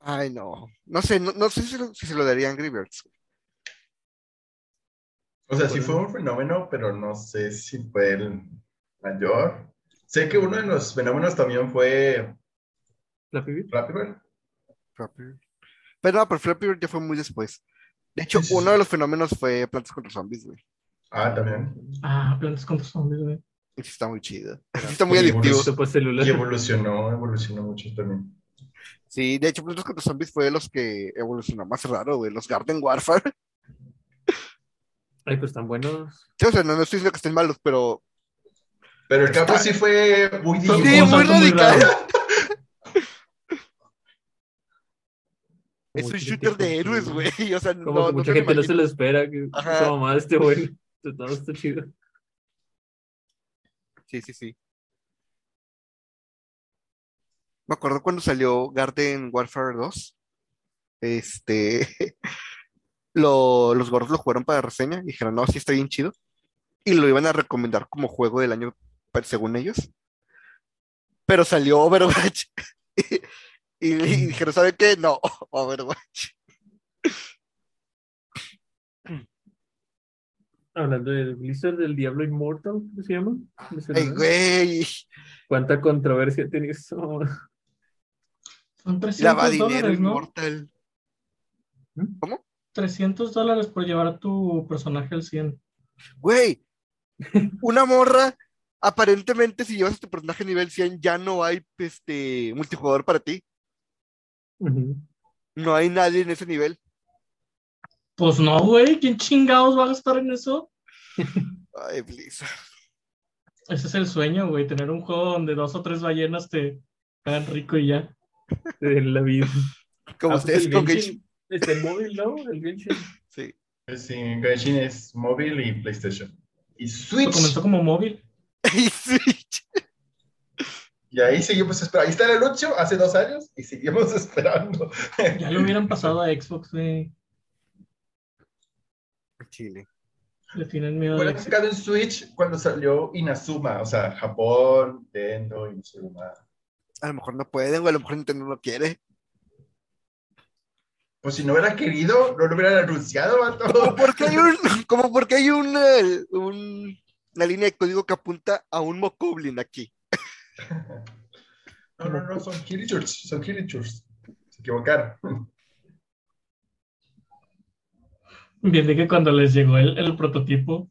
Ay, no. No sé, no, no sé si, lo- si se lo daría a Angry Birds. O sea, sí fue un fenómeno, pero no sé si fue el mayor. Sé que uno de los fenómenos también fue. Flappy Bird. Flappy Bird. Pero no, pero Flappy Bird ya fue muy después. De hecho, Sí, sí, uno sí. de los fenómenos fue Plantas contra Zombies, güey. Ah, también. Ah, Plantas contra Zombies, güey. Está muy chido. Está muy adictivo. celular. Y evolucionó, evolucionó mucho también. Sí, de hecho, Plantas contra Zombies fue de los que evolucionó más raro, güey. Los Garden Warfare. Ay, pues están buenos. Sí, o sea, no, no estoy diciendo que estén malos, pero Pero el cambio sí fue muy Sí, muy radical. es un shooter de héroes, güey. O sea, Como no, que no mucha te gente no se lo espera. Que Ajá. mamá este güey. Todo está chido. Sí, sí, sí. Me acuerdo cuando salió Garden Warfare 2. Este. lo- los gordos lo jugaron para reseña y dijeron, no, sí está bien chido. Y lo iban a recomendar como juego del año, pa- según ellos. Pero salió Overwatch. y, y dijeron, ¿saben qué? No, Overwatch. Hablando del Blizzard, del Diablo Immortal, ¿cómo se llama? Ay, güey. ¿Cuánta controversia tiene eso? Son La 300 va dinero dólares, ¿no? inmortal. 300 dólares por llevar a tu personaje al 100. Güey, una morra, aparentemente si llevas a tu personaje nivel 100 ya no hay este multijugador para ti. No hay nadie en ese nivel. Pues no, güey. ¿Quién chingados va a gastar en eso? Ay, Blizzard. Ese es el sueño, güey. Tener un juego donde dos o tres ballenas te hagan rico y ya. En la vida. Como Ah, pues ustedes el con Genshin. Está en móvil, ¿no? El Genshin. Sí. Sí, Genshin es móvil y PlayStation. Y Switch. comenzó como móvil. Y Switch. Y ahí seguimos esperando. Ahí está el anuncio hace dos años y seguimos esperando. Ya lo hubieran pasado a Xbox, güey. Chile. Le tienen miedo Bueno, sacado en Switch cuando salió Inazuma, o sea, Japón, Nintendo, Inazuma. A lo mejor no pueden, o a lo mejor Nintendo no quiere. Pues si no hubiera querido, no lo hubieran anunciado, Como porque hay un, como porque hay una, un- una línea de código que apunta a un Mokoblin aquí. No, no, no, son Kirchhoffs, son Kirchhoffs. Se equivocaron. Bien, de que cuando les llegó el, el prototipo,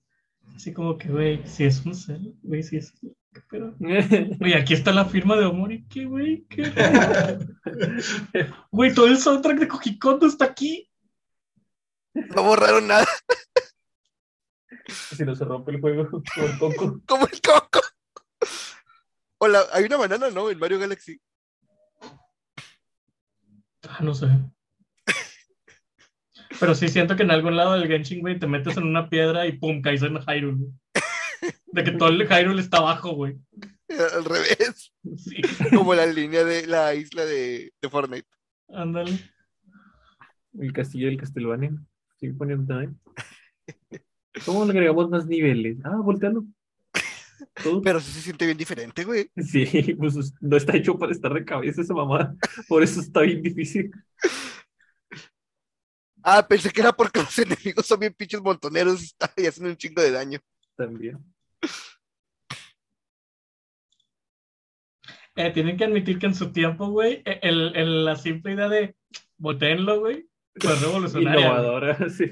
así como que, güey, si es un cel, güey, si es. ¿qué pedo? Güey, aquí está la firma de Omori, ¿qué, güey? ¿Qué? Güey, todo el soundtrack de Kojikondo está aquí. No borraron nada, si no se rompe el juego por poco. como el coco. Hola, hay una banana, ¿no? En Mario Galaxy. Ah, no sé. Pero sí siento que en algún lado del Genshin, güey, te metes en una piedra y pum, caes en Hyrule. De que todo el Hyrule está abajo, güey. Al revés. Sí, Como la línea de la isla de, de Fortnite. ándale. El castillo del Castlevania. Sigue poniendo también. ¿Cómo le agregamos más niveles? Ah, voltealo. Todo. Pero sí se siente bien diferente, güey. Sí, pues no está hecho para estar de cabeza esa mamá. Por eso está bien difícil. Ah, pensé que era porque los enemigos son bien pinches montoneros y hacen un chingo de daño. También. Eh, tienen que admitir que en su tiempo, güey, eh, el, el- la simple idea de botenlo, güey, fue revolucionaria. Innovadora, sí.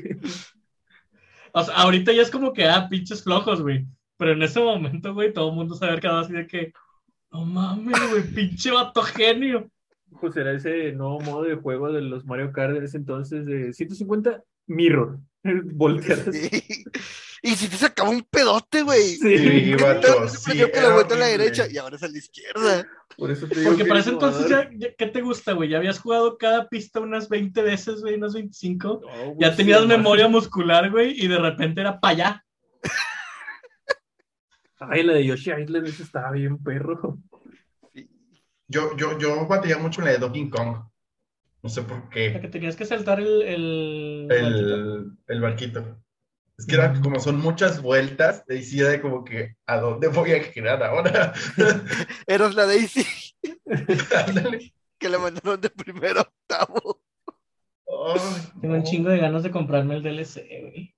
O sea, ahorita ya es como que, ah, pinches flojos, güey. Pero en ese momento, güey, todo el mundo se había quedado así de que, no mames, güey, pinche vato genio. Pues era ese nuevo modo de juego de los Mario Kart de ese entonces de 150 mirror. Voltear así. Sí. Y si te sacaba un pedote, güey. Sí. Sí, vato, Se sí, perdió que la vuelta a la derecha y ahora es a la izquierda. Por eso te digo Porque que para ese entonces, ya, ya- ¿qué te gusta, güey? Ya habías jugado cada pista unas 20 veces, güey, unas 25. No, güey, Ya tenías memoria muscular, güey, y de repente era para allá. Ay, la de Yoshi Island, esa estaba bien perro. Yo, yo, yo batallaba mucho en la de Donkey Kong. No sé por La qué. que tenías que saltar el... el... El, el barquito. Es que era como son muchas vueltas, decía de como que ¿a dónde voy a girar ahora? Eras la Daisy que la mandaron de primero a octavo. Tengo un chingo de ganas de comprarme el DLC, güey.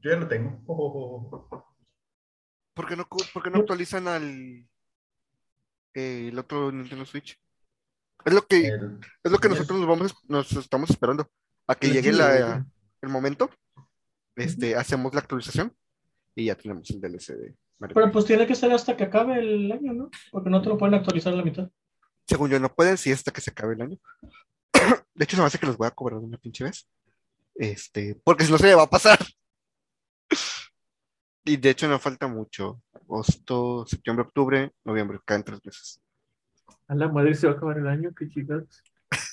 Yo ya lo tengo. Oh, ¿Por qué no, por qué no actualizan al eh, el otro Nintendo Switch? Es lo que, el- es lo que yes. nosotros nos vamos, nos estamos esperando. A que Sí, llegue sí, la, el momento, este, hacemos la actualización y ya tenemos el DLC de Mario Pero pues tiene que ser hasta que acabe el año, ¿no? Porque no te lo pueden actualizar a la mitad. Según yo, no pueden, si hasta que se acabe el año. De hecho, se me hace que los voy a cobrar una pinche vez. Este, porque si no se me va a pasar. Y de hecho, no falta mucho. Agosto, septiembre, octubre, noviembre, caen tres meses. A la madre se va a acabar el año, qué chicas.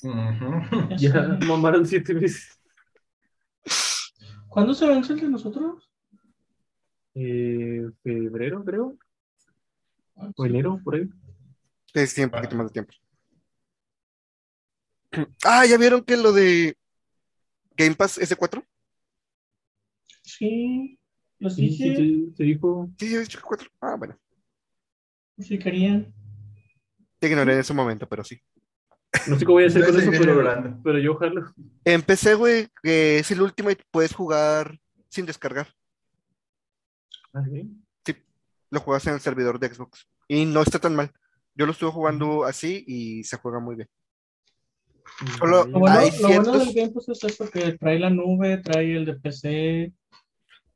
Ujú. Ya sé. mamaron siete meses. ¿Cuándo se vence el de nosotros? Eh, febrero, creo. O enero, por ahí. Es tiempo, un poquito más de tiempo. Ah, ya vieron que lo de Game Pass S4. Sí, los Sí, sí, dije sí, se dijo. Sí, he dicho que 4. Ah, bueno. si querían. Te ignoré en ese momento, pero sí. No sé qué voy a hacer con eso, pero, pero yo ojalá. En PC, güey, que es el último y puedes jugar sin descargar. Ah, ¿sí? Lo juegas en el servidor de Xbox. Y no está tan mal. Yo lo estuve jugando así y se juega muy bien. Solo- Vaya. Lo bueno, Hay lo bueno ciertos- del Game Pass es eso, que trae la nube, trae el de PC.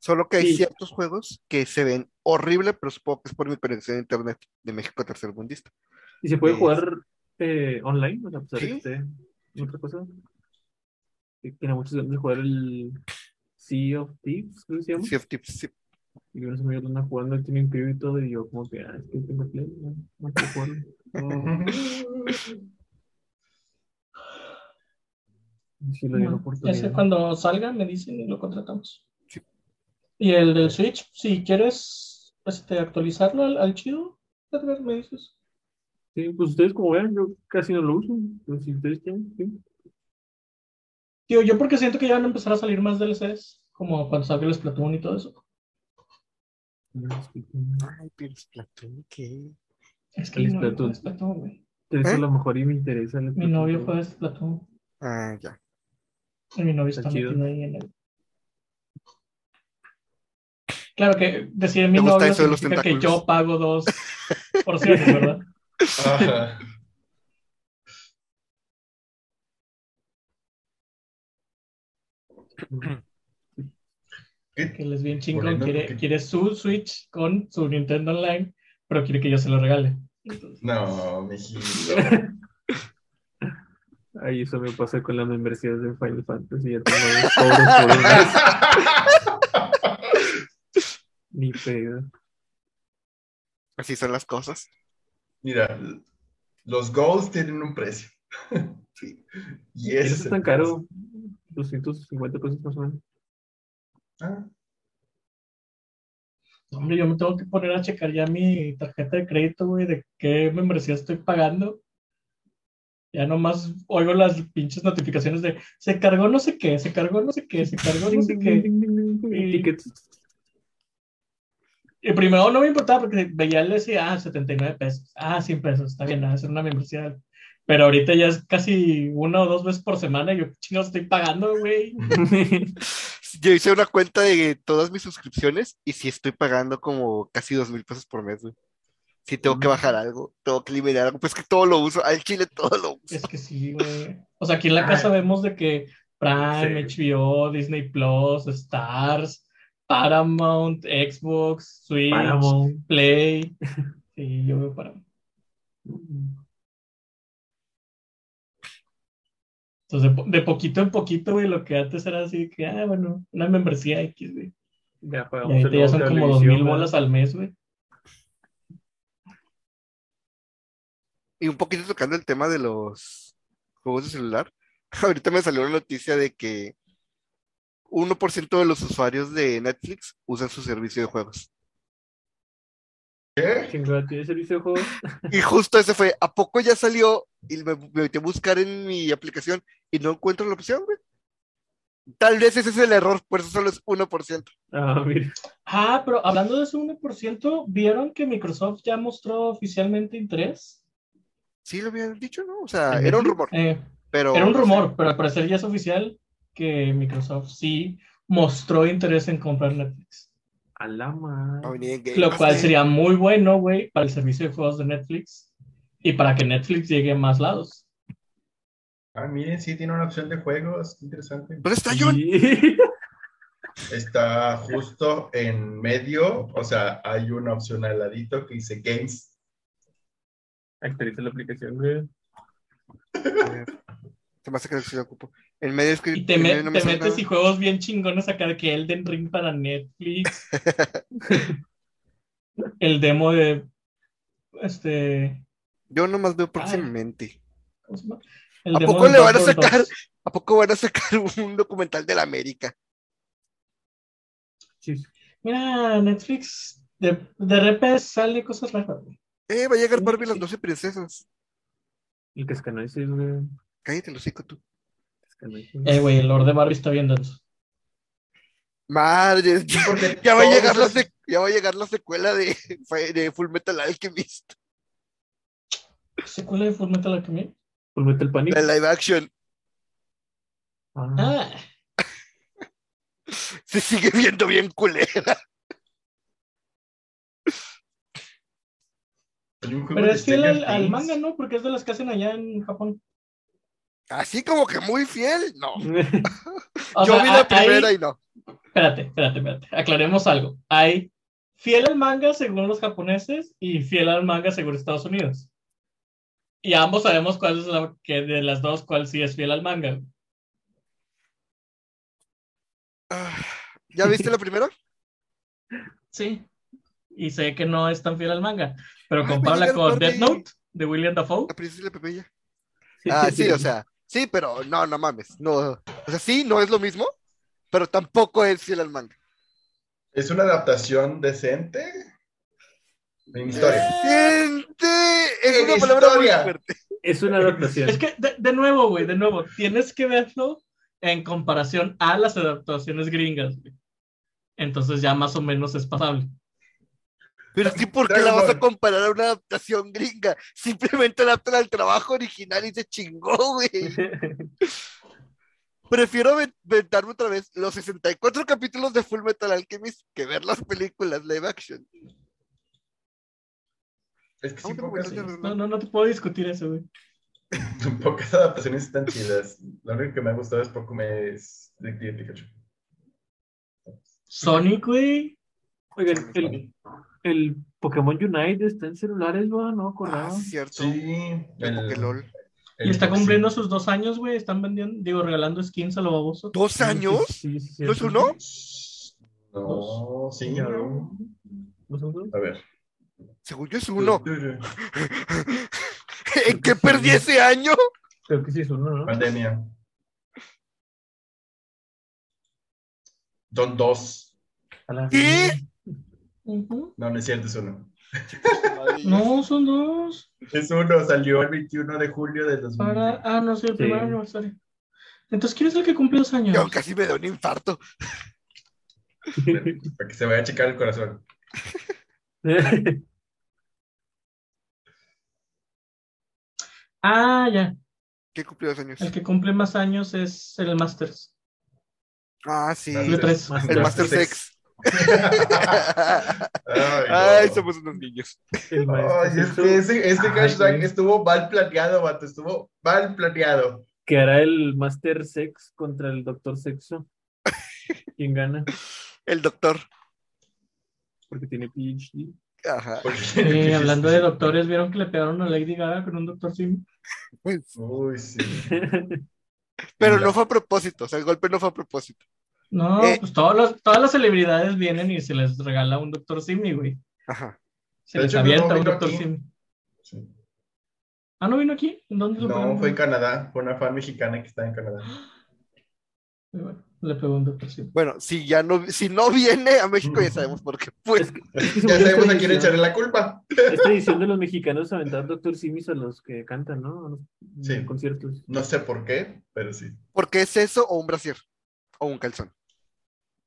Solo que hay Sí. ciertos juegos que se ven horrible, pero supongo que es por mi conexión a internet de México tercermundista. ¿Y se puede jugar eh, online? O sea, de Sí. en otra cosa. Tiene muchos ganas de jugar el Sea of Thieves, creo que se llama. Sea of Thieves, sí. Y unos amigos andan jugando, el Team Preview y todo, y yo como que, ah, es que tengo play, no, no puedo jugarlo. No. Sí, le di la cuando salga me dicen y lo contratamos. Y el del Switch, si quieres este, actualizarlo al, al chido, Edgar, me dices. Sí, pues ustedes como vean, yo casi no lo uso. Pero si ustedes quieren, sí. Tío, yo porque siento que ya van a empezar a salir más DLCs, como cuando salga el Splatoon y todo eso. Ay, pero Splatoon, ¿qué? Es que El novio Splatoon. Splatoon, güey. Eso ¿Eh? a lo mejor y me interesa. el Mi novio juega Splatoon. Ah, ya. Y mi novio Está está metido ahí en el. Claro que decir mi Me gusta novio eso de los significa que yo pago dos porciones, ¿verdad? Ajá. ¿Qué? Que él es bien chingón, Bueno, quiere, su Switch con su Nintendo Online, pero quiere que yo se lo regale. Entonces, No, mijito. Ay, eso me pasa con la membresía de Final Fantasy. Ya tengo dos cobros por un mes. Ni pedo. Así son las cosas. Mira, los goals tienen un precio. Sí. Y ese Eso es tan precio. caro. 250 pesos más o menos. Ah, Hombre, yo me tengo que poner a checar ya mi tarjeta de crédito, güey, de qué membresía estoy pagando. Ya nomás oigo las pinches notificaciones de se cargó no sé qué, se cargó no sé qué, se cargó no sé qué. Y- Tickets. Y primero no me importaba porque veía el decía, ah, 79 pesos, ah, 100 pesos, está bien, ah, es una membresía. Pero ahorita ya es casi una o dos veces por semana y yo, chingados, estoy pagando, güey. Yo hice una cuenta de todas mis suscripciones y sí estoy pagando como casi dos mil pesos por mes, güey. Si tengo que bajar algo, tengo que eliminar algo, pues que todo lo uso, al chile todo lo uso. Es que sí, güey. O sea, aquí en la casa vemos de que Prime, HBO, Disney Plus, Stars, Paramount, Xbox, Switch, Paramount. Play. Sí, yo veo Paramount. Entonces, de, po- de poquito en poquito, güey, lo que antes era así que, ah, bueno, una membresía X, güey. Ya Y pagamos ahorita el ya son como dos mil bolas al mes, güey. Y un poquito tocando el tema de los juegos de celular, ahorita me salió una noticia de que 1% de los usuarios de Netflix usan su servicio de juegos. ¿Qué? ¿tiene servicio de juegos? Y justo ese fue, ¿a poco ya salió? Y me, me metí a buscar en mi aplicación y no encuentro la opción, güey. Tal vez ese es el error, por eso solo es 1%. Ah, mira. Ah, pero hablando de ese 1%, ¿vieron que Microsoft ya mostró oficialmente interés? Sí lo habían dicho, ¿no? O sea, ¿En era un Netflix? rumor, Eh, pero... Era un rumor, pero al parecer ya es oficial que Microsoft sí mostró interés en comprar Netflix. A la madre. Lo cual sería muy bueno, güey, para el servicio de juegos de Netflix y para que Netflix llegue a más lados. Ah, miren, sí, tiene una opción de juegos. Interesante. ¿Dónde está John? Sí. Está justo en medio, o sea, hay una opción al ladito que dice Games. Actualiza la aplicación, güey. Se me hace que lo ocupo. En medio que Y te, en me- medio no me te sale metes nada. y juegos bien chingones acá de que Elden Ring para Netflix. el demo de este Yo nomás veo próximamente. El ¿A demo poco le van a sacar? 2. ¿A poco van a sacar un documental de la América? Sí. Mira, Netflix de, de repente sale cosas raras. güey. Eh, va a llegar Sí, Barbie y las sí. 12 princesas. El que escanea ese, güey. Cállate, lo hocico tú. Eh, güey, el Lord de Barbie está bien denso. Madre, ya, va a llegar la esos- sec- ya va a llegar la secuela de, de Full Metal Alchemist, ¿Secuela de Full Metal Alchemy? Full Metal Panic. la live action. Ah, Ah, Se sigue viendo bien culera. Pero es fiel al, al manga, ¿no? Porque es de las que hacen allá en Japón. Así como que muy fiel, no. Yo sea, vi la hay- primera y no. Espérate, espérate, espérate. Aclaremos algo. Hay fiel al manga según los japoneses y fiel al manga según Estados Unidos. Y ambos sabemos cuál es la que de las dos, cuál sí es fiel al manga. Ah, ¿Ya viste la primera? Sí. Y sé que no es tan fiel al manga. Pero compárala con. Death Note de William Dafoe. La princesa la Pepilla. Ah, sí, o sea, sí, pero no, no mames. No, o sea, sí, no es lo mismo, pero tampoco es fiel al manga. Es una adaptación decente. En historia. Gente, es En una palabra muy historia. fuerte. Es una adaptación. Es que, de, de nuevo, güey, de nuevo, tienes que verlo en comparación a las adaptaciones gringas, güey. Entonces ya más o menos es pasable. Pero es que, ¿por qué la vas a comparar a una adaptación gringa? Simplemente adaptan al trabajo original y se chingó, güey. Prefiero aventarme otra vez los 64 capítulos de Full Metal Alchemist que ver las películas live action. Es que sí, de verlo. No, no, no te puedo discutir eso, güey. pocas adaptaciones están chidas. Lo único que me ha gustado es poco me es Detective Pikachu. Sonic, güey. Oigan, el, el Pokémon Unite está en celulares, ¿va? No, Ah, acordaba. sí, cierto. Sí. El Pokélol. el Y está cumpliendo sus dos años, güey. Están vendiendo, digo, regalando skins a lo baboso. ¿Dos años? Sí, sí, sí, ¿No es uno? No, sí, no. A ver. Según yo es uno. ¿En qué perdí ese año? Creo que sí es uno, ¿no? Pandemia. Son dos. A No, no es cierto, es uno. No, son dos. Es uno, salió el 21 de julio del 2000. Para... Ah, no, sí, el primer Sí. aniversario. Entonces, ¿quién es el que cumple dos años? Yo casi me da un infarto. Para que se vaya a checar el corazón. Ah, ya. ¿Qué cumplió dos años? El que cumple más años es el Masters. Ah, sí. El Master Sex. Ay, Ay, no. somos unos niños. Ay, es que ese, ese Ay, hashtag güey. estuvo mal planeado, vato. Estuvo mal planeado. que hará el Master Sex contra el Doctor Sexo. ¿Quién gana? El doctor. Porque tiene PhD. Ajá. Hablando de doctores, ¿vieron que le pegaron a Lady Gaga con un doctor Sim? Uy, sí. Pero no fue a propósito. O sea, el golpe no fue a propósito. No, Eh. pues todos los- todas las celebridades vienen y se les regala un doctor Simi, güey. Ajá. Se De les hecho, no avienta un aquí. Simi. Sí. Ah, ¿no vino aquí? ¿En dónde lo No, fue en Canadá. Fue una fan mexicana que está en Canadá. Bueno, le pegó un doctor Simi. Bueno, si ya no, si no viene a México, ya sabemos por qué. Pues, Es es Ya sabemos a quién echarle la culpa. Es tradición de los mexicanos aventar Doctor Simis a los que cantan, ¿no? A los Sí. conciertos. No sé por qué, pero sí. ¿por qué es eso o un brasier? O un calzón.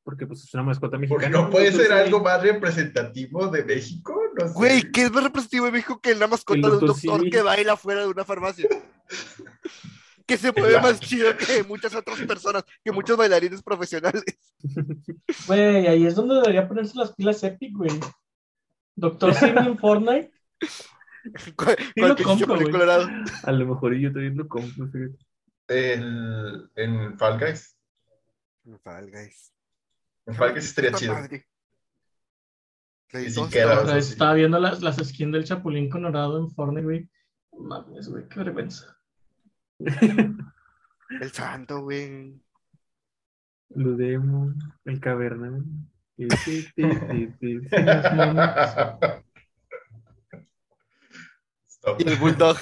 Porque pues es una mascota Porque mexicana. no puede Doctor ser Simi. algo más representativo de México. No sé. Güey, ¿qué es más representativo de México que la mascota de un doctor que baila fuera de una farmacia? Que se mueve más chido que muchas otras personas, que muchos bailarines profesionales. Güey, ahí es donde debería ponerse las pilas Epic, güey. Doctor Simi en Fortnite. ¿Cuál, Sí cuál lo compro, Chapulín güey. Colorado? A lo mejor yo también lo compro. fíjate. El, en Fall Guys. Fall Guys. En Fall Guys estaría chido. si dos, queda, sí. estaba viendo las, las skins del Chapulín Colorado en Fortnite, güey. Mames, güey, qué vergüenza. El santo, güey. Ludemo, el caverna. Y el Bulldog.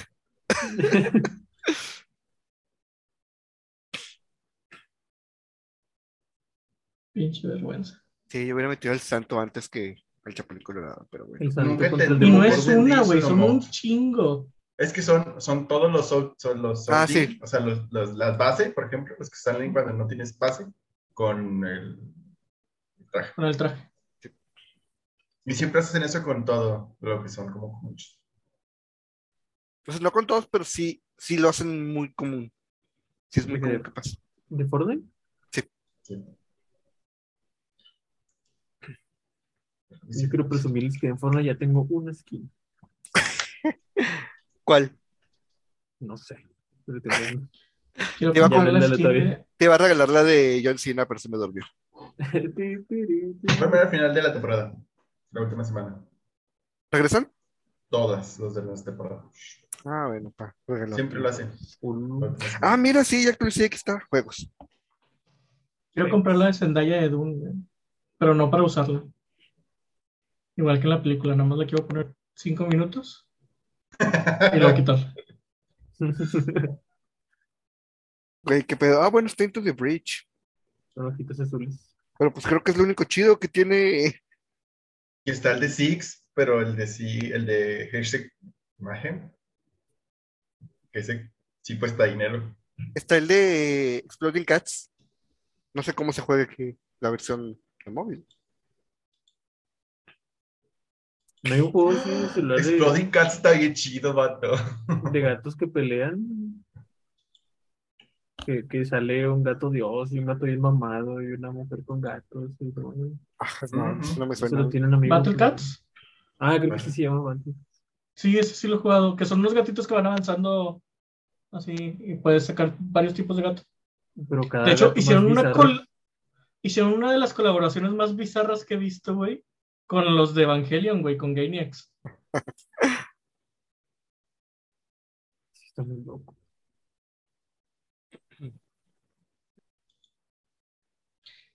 Pinche vergüenza. Sí, yo hubiera metido el santo antes que el Chapulín Colorado, pero bueno. El santo Y no es una, güey, son un chingo. Es que son, son todos los, son los Ah, sí. o sea, los, los- las bases, por ejemplo, los que salen cuando no tienes base, con el traje. Con el traje. Y siempre hacen eso con todo lo que son como muchos. Pues no con todos, pero sí, sí lo hacen muy común. Sí es muy común que pase. ¿De Fortnite? Sí. Yo quiero presumirles que en Fortnite ya tengo una skin. ¿Cuál? No sé. Pero tengo una. Quiero Te iba a la de- Te regalar la de John Cena, pero se me durmió. Fue al final de la temporada, la última semana. ¿Regresan? Todas las de la temporada. Ah, bueno, pa. Siempre lo hacen. Un-. Ah, mira, sí, ya actualicé, aquí está. Juegos. Quiero comprar la de Zendaya de Dune, güey, pero no para usarla. Igual que en la película, nada más la quiero poner cinco minutos y luego quitarla. Güey, qué pedo. Ah, bueno, está Into the Bridge. Son ojitos azules. Pero pues creo que es lo único chido que tiene. Y está el de Six, pero el de sí, el de hashtag imagen. Que ese sí cuesta dinero. Está el de Exploding Cats. No sé cómo se juega aquí la versión de móvil. No hay un juego de celular de, Exploding Cats está bien chido, vato. de gatos que pelean. Que, que sale un gato dios y un gato bien mamado y una mujer con gatos. Y todo. Ah, no, no me suena. Battle que- Cats. Ah, creo que sí se llama Battle. Sí, ese sí lo he jugado, que son unos gatitos que van avanzando así y puedes sacar varios tipos de gato. Pero cada De hecho, gato hicieron una, hicieron una de las colaboraciones más bizarras que he visto, güey, con los de Evangelion, güey, con Gainax. Sí, Está muy loco.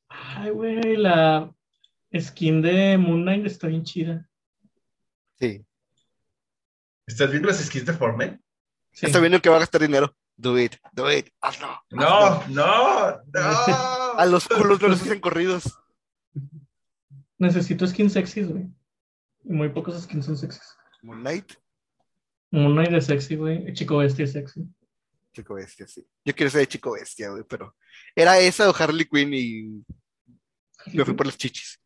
Ay, güey, la skin de Moon Knight está bien chida. Sí. ¿Estás viendo las skins de Fortnite? Sí. Está viendo que va a gastar dinero. Do it, do it, hazlo. No, hazlo. no, no. A los culos no los hacen corridos. Necesito skins sexys, güey. Y muy pocos skins son sexys. Moon Knight, Moon Knight es sexy, güey. El chico bestia es sexy. Chico Bestia, sí. Yo quiero ser de Chico Bestia, güey, pero era esa o Harley Quinn y me fui por los chichis.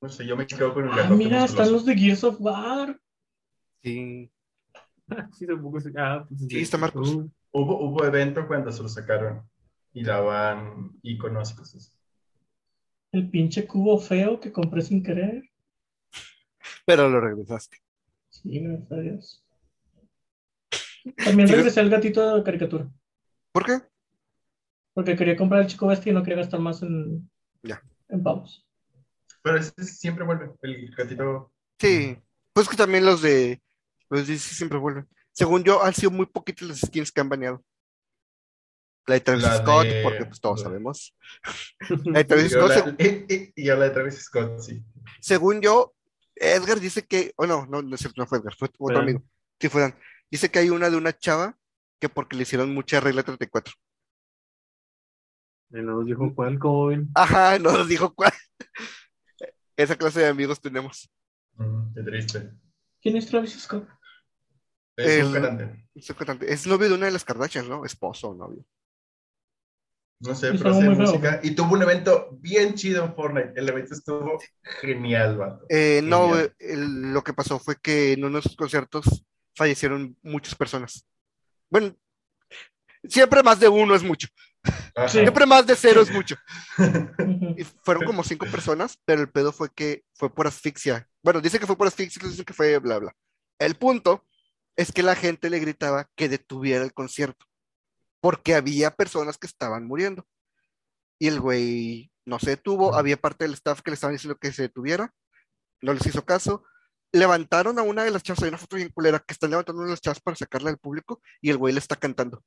No sé, yo me quedo con el Ah, mira, están los de Gears of War. Sí. Sí, tampoco sé. Ah, pues Sí, está Marcos. Hubo, hubo evento cuando se lo sacaron y daban iconos y cosas. El pinche cubo feo que compré sin querer. Pero lo regresaste. Sí, gracias a Dios. También Sí, regresé al gatito de caricatura. ¿Por qué? Porque quería comprar el chico bestia y no quería gastar más en, Ya. en pavos. Pero ese siempre vuelve, el gatito. Sí. Pues que también los de los DC siempre vuelven. Según yo, han sido muy poquitas las skins que han baneado. La de Travis La Scott, de- porque pues todos sabemos. La de Travis yo Scott, la, seg- yo la de Travis Scott, sí. según yo, Edgar dice que, o no, no, no es cierto, no fue Edgar, fue otro Dan. amigo. Sí, fue Dan. Dice que hay una de una chava que porque le hicieron mucha regla 34. Y nos dijo cuál, cómo ven. Ajá, no nos dijo cuál. Esa clase de amigos tenemos. Mm, qué triste. ¿Quién es Travis Scott? Es un El- cantante. Es cantante. Es novio de una de las Kardashians, ¿no? Esposo o novio. No sé, pero hace música. Y tuvo un evento bien chido en Fortnite. El evento estuvo genial, vato. Eh, no, Genial. eh, el- lo que pasó fue que en uno de sus conciertos fallecieron muchas personas. Bueno, siempre más de uno es mucho. Ajá. Siempre más de cero es mucho. Y fueron como cinco personas, pero el pedo fue que fue por asfixia. Bueno, dice que fue por asfixia, dicen que fue bla, bla. El punto es que la gente le gritaba que detuviera el concierto, porque había personas que estaban muriendo. Y el güey no se detuvo, había parte del staff que le estaban diciendo que se detuviera, no les hizo caso. Levantaron a una de las chavas, hay una foto bien culera, que están levantando a una de las chavas para sacarla del público y el güey le está cantando.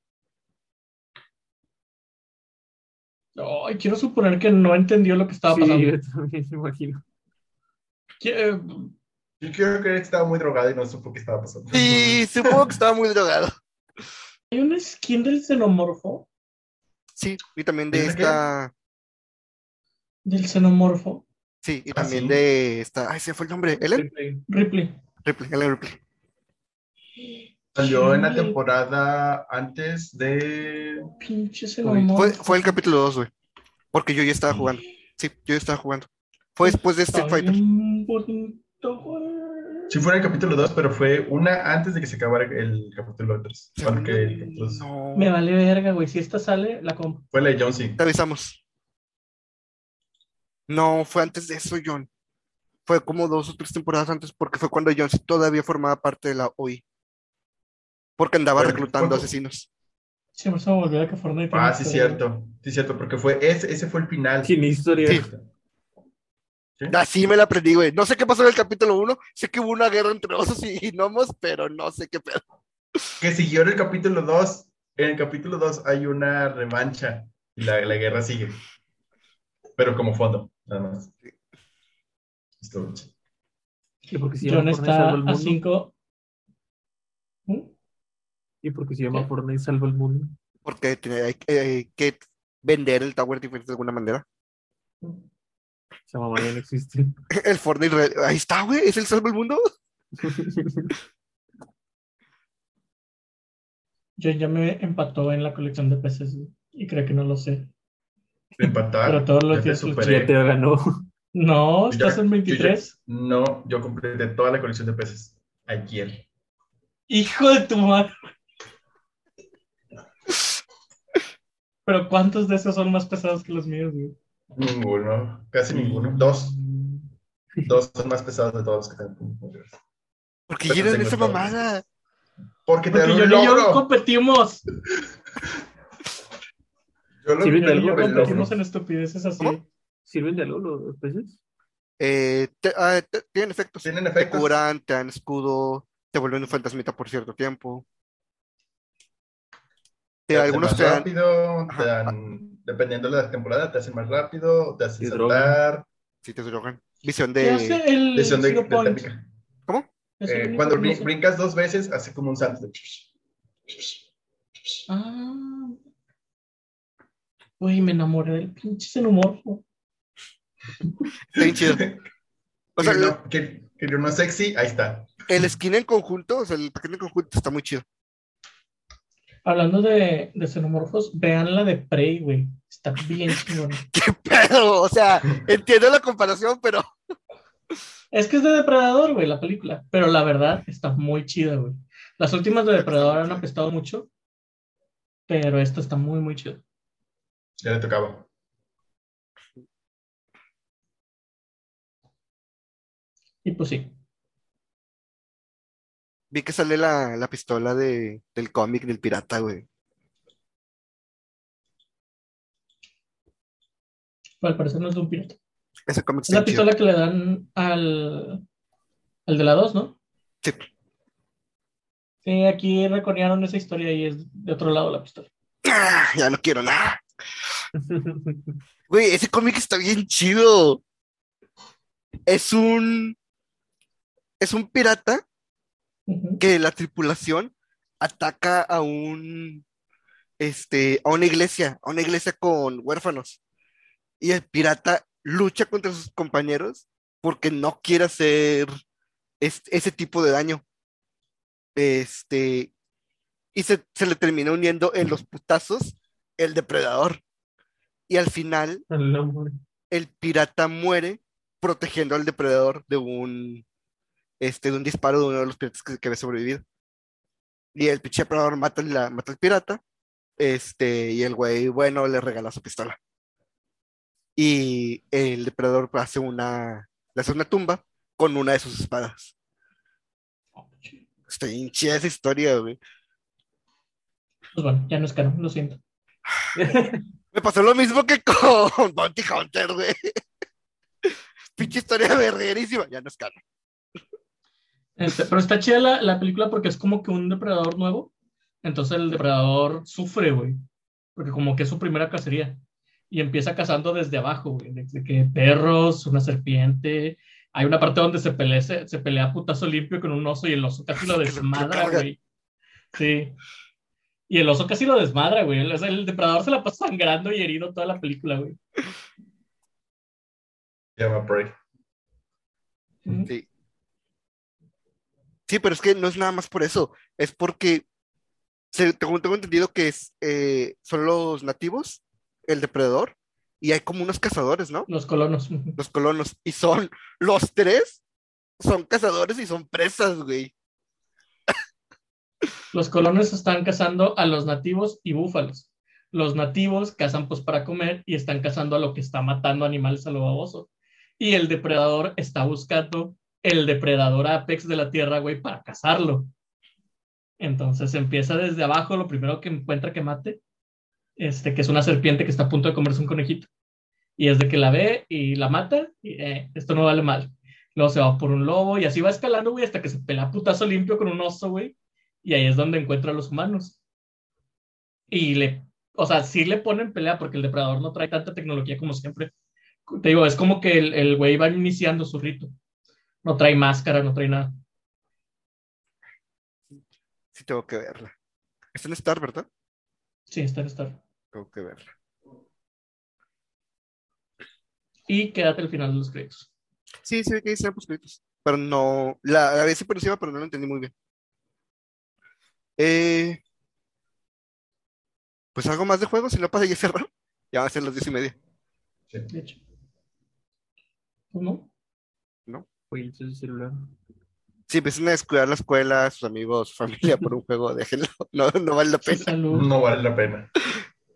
Ay, quiero suponer que no entendió lo que estaba Sí, pasando. yo también me imagino. Que- eh, Yo quiero creer que estaba muy drogado y no supo qué estaba pasando. Y supongo que estaba muy drogado. Hay una skin del xenomorfo. Sí, y también de esta... Del xenomorfo. Sí, y ¿Ah, también sí? de esta. Ay, se fue el nombre. ¿Ellen? Ripley. Ripley. Ripley, Ellen Ripley. Salió en la temporada antes de. Pinche xenomorfo. Fue, fue el capítulo 2, güey. Porque yo ya estaba jugando. Sí, yo ya estaba jugando. Fue después de Street Fighter. bonito, güey. Sí, fue en el capítulo 2, pero fue una antes de que se acabara el capítulo 3. Según Porque yo, el capítulo dos No. Me vale verga, güey. Si esta sale, la compro. fue la de Jonesy. Te avisamos. No, fue antes de eso, John. Fue como dos o tres temporadas antes, porque fue cuando John todavía formaba parte de la OI. Porque andaba Bueno, reclutando asesinos. Siempre se me olvida que Fortnite. Ah, sí, historia. cierto. Sí, cierto, porque fue ese, ese fue el final. Sin historia. Sí. Así me la aprendí, güey. No sé qué pasó en el capítulo 1. Sé que hubo una guerra entre osos y gnomos, pero no sé qué pedo. Que siguió en el capítulo 2. En el capítulo 2 hay una revancha y la, la guerra sigue. Pero como fondo, nada más. Chido. ¿Y porque se llama está salva el a mundo? 5. ¿Y porque se llama ¿Qué? Fortnite salva el mundo? Porque hay, hay que vender el Tower Defense de alguna manera. Esa mamá ya no existe. El Fortnite, ahí está, güey. Es el salvo el mundo. John ya me empató en la colección de peces y creo que no lo sé. Empatar. Pero todos los días lo superé. te ganó. No, Yo ya- estás en yo ya- 23. No, yo completé toda la colección de peces ayer. Hijo de tu madre. Pero ¿cuántos de esos son más pesados que los míos, güey? Ninguno, casi ninguno. Dos. Dos son más pesados de todos los que tengo. Porque tengo esa todos. mamada. Porque te Porque yo un y yo logro. competimos. Yo lo Yo y algo yo competimos logro. en estupideces así. ¿Cómo? ¿Sirven de algo los peces? Eh, te- ah, te- tienen efectos. Tienen Te efectos. curan, te dan escudo, te vuelven un fantasmita por cierto tiempo. Te Te- hacen algunos más te dan, rápido, te dan, dependiendo de la temporada, te hacen más rápido, te hacen saltar, si te drogan, visión ¿Qué de... hace el lesión de, de. ¿Cómo? Es el Eh, cuando que no brin- brincas dos veces, hace como un salto. de- Ah. Uy, me enamoré del pinche xenomorfo. Está bien chido. O sea, Quería uno- que- quería uno sexy, ahí está. el skin en conjunto, o sea, el paquete en conjunto está muy chido. Hablando de, de xenomorfos, vean la de Prey, güey. Está bien chingona. ¿Qué pedo? O sea, entiendo la comparación, pero Es que es de Depredador, güey, la película. Pero la verdad está muy chida, güey. Las últimas de Depredador han apestado mucho. Pero esta está muy, muy chida. Ya le tocaba. Y pues sí. Vi que sale la, la pistola de, del cómic del pirata, güey. Al parecer no es de un pirata. Ese cómic Es la pistola que le dan al, al de la 2, ¿no? Sí. Sí, aquí reconearon esa historia y es de otro lado la pistola. Ah, ya no quiero nada. Güey, ese cómic está bien chido. Es un. Es un pirata Que la tripulación ataca a un. Este. a una iglesia. A una iglesia con huérfanos. Y el pirata lucha contra sus compañeros porque no quiere hacer es- ese tipo de daño. Este. Y se, se le termina uniendo en los putazos el depredador. Y al final el pirata muere protegiendo al depredador de un este de un disparo de uno de los piratas que, que había sobrevivido. Y el pinche depredador mata, la, mata al pirata. Este, y el güey, bueno, le regala su pistola. Y el depredador hace una, le hace una tumba con una de sus espadas. Está bien chida esa historia, güey. Pues bueno, ya no es caro, lo siento. Me pasó lo mismo que con Bounty Hunter, güey. Pinche historia verguerísima. Ya no es caro. Este, pero está chida la, la película porque es como que un depredador nuevo. Entonces el depredador sufre, güey. Porque como que es su primera cacería. Y empieza cazando desde abajo, güey. Desde que perros, una serpiente. Hay una parte donde se pelea, se, se pelea a putazo limpio con un oso y el oso casi lo desmadra, güey. Sí. Y el oso casi lo desmadra, güey. El depredador se la pasa sangrando y herido toda la película, güey. llama Prey. Sí. Sí, pero es que no es nada más por eso, es porque se- tengo, tengo entendido que es, eh, son los nativos, el depredador, y hay como unos cazadores, ¿no? Los colonos. Los colonos, y son los tres, son cazadores y son presas, güey. Los colonos están cazando a los nativos y búfalos. Los nativos cazan pues para comer y están cazando a lo que está matando animales a lo baboso. Y el depredador está buscando el depredador apex de la tierra, güey, para cazarlo. Entonces empieza desde abajo, lo primero que encuentra que mate, este, que es una serpiente que está a punto de comerse un conejito. Y es de que la ve y la mata, y eh, esto no vale mal. Luego se va por un lobo y así va escalando, güey, hasta que se pela putazo limpio con un oso, güey. Y ahí es donde encuentra a los humanos. Y le, o sea, sí le ponen pelea porque el depredador no trae tanta tecnología como siempre. Te digo, es como que el, el güey va iniciando su rito. No trae máscara, no trae nada. Sí, tengo que verla. Está en Star, ¿verdad? Sí, está en Star. Tengo que verla. Y quédate al final de los créditos. Sí, sí, que dicen créditos. Pero no, la, la así por encima, pero no lo entendí muy bien. Eh, pues algo más de juegos, si no pasa ya cerrar. Ya van a ser las diez y media. Sí. De hecho. Pues no. Jueguitos de celular. Si empiezan a descuidar la escuela, sus amigos, su familia por un juego, déjenlo. No, no vale la Su pena. salud. No vale la pena.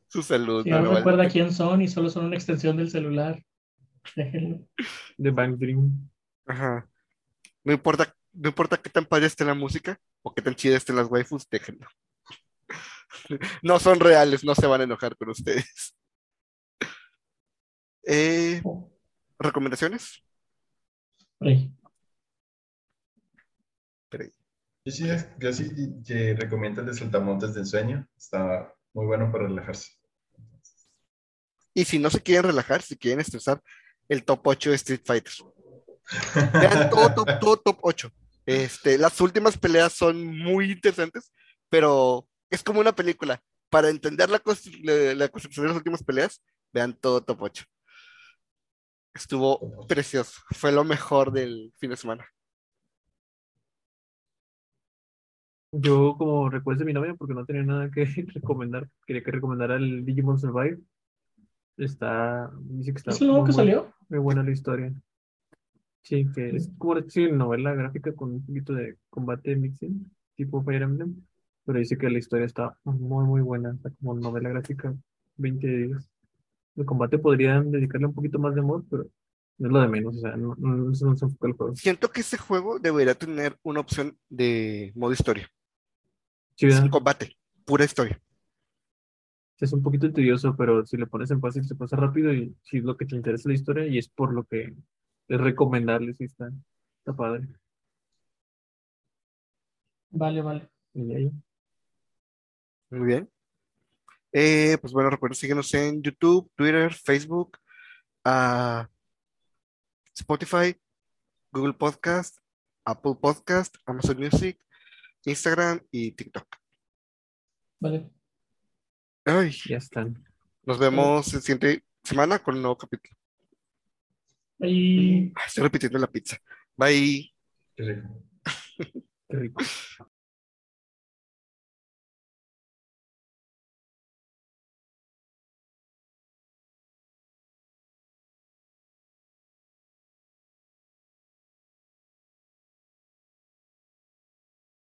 Su salud. Si no, recuerda quién son y solo son una extensión del celular. Déjenlo. The Bank Dream. Ajá. No importa, no importa qué tan padre esté la música o qué tan chidas estén las waifus, déjenlo. No son reales, no se van a enojar con ustedes. Eh, ¿recomendaciones? Ahí. Yo sí, yo sí te recomiendo el de Saltamontes del Sueño. Está muy bueno para relajarse. Y si no se quieren relajar, si quieren estresar, el top 8 de Street Fighter. Vean todo top, todo top 8. Este, las últimas peleas son muy interesantes, pero es como una película. Para entender la, cos- la, la construcción de las últimas peleas, vean todo top 8. Estuvo precioso. Fue lo mejor del fin de semana. Yo, como recuerdo de mi novia, porque no tenía nada que recomendar, quería que recomendara el Digimon Survive. Está, dice que está ¿Es lo nuevo muy que buena, salió? muy buena la historia. Sí, que es como de novela gráfica con un poquito de combate mixing, tipo Fire Emblem, pero dice que la historia está muy, muy buena, está como novela gráfica 20 días. El combate podrían dedicarle un poquito más de amor, pero no es lo de menos, o sea, no, no, no se enfoca el juego. Siento que este juego debería tener una opción de modo historia. Sí, ¿verdad? Sin combate, pura historia. Es un poquito tedioso, pero si le pones en fácil se pasa rápido y si es lo que te interesa la historia y es por lo que es recomendable, si está, está padre. Vale, vale. Muy bien. Eh, pues bueno, recuerden síguenos en YouTube, Twitter, Facebook, ah, Spotify, Google Podcast, Apple Podcast, Amazon Music, Instagram y TikTok. Vale. Ay, ya están. nos vemos la siguiente semana con un nuevo capítulo. Ah, Estoy repitiendo la pizza. Bye. Qué rico. Qué rico.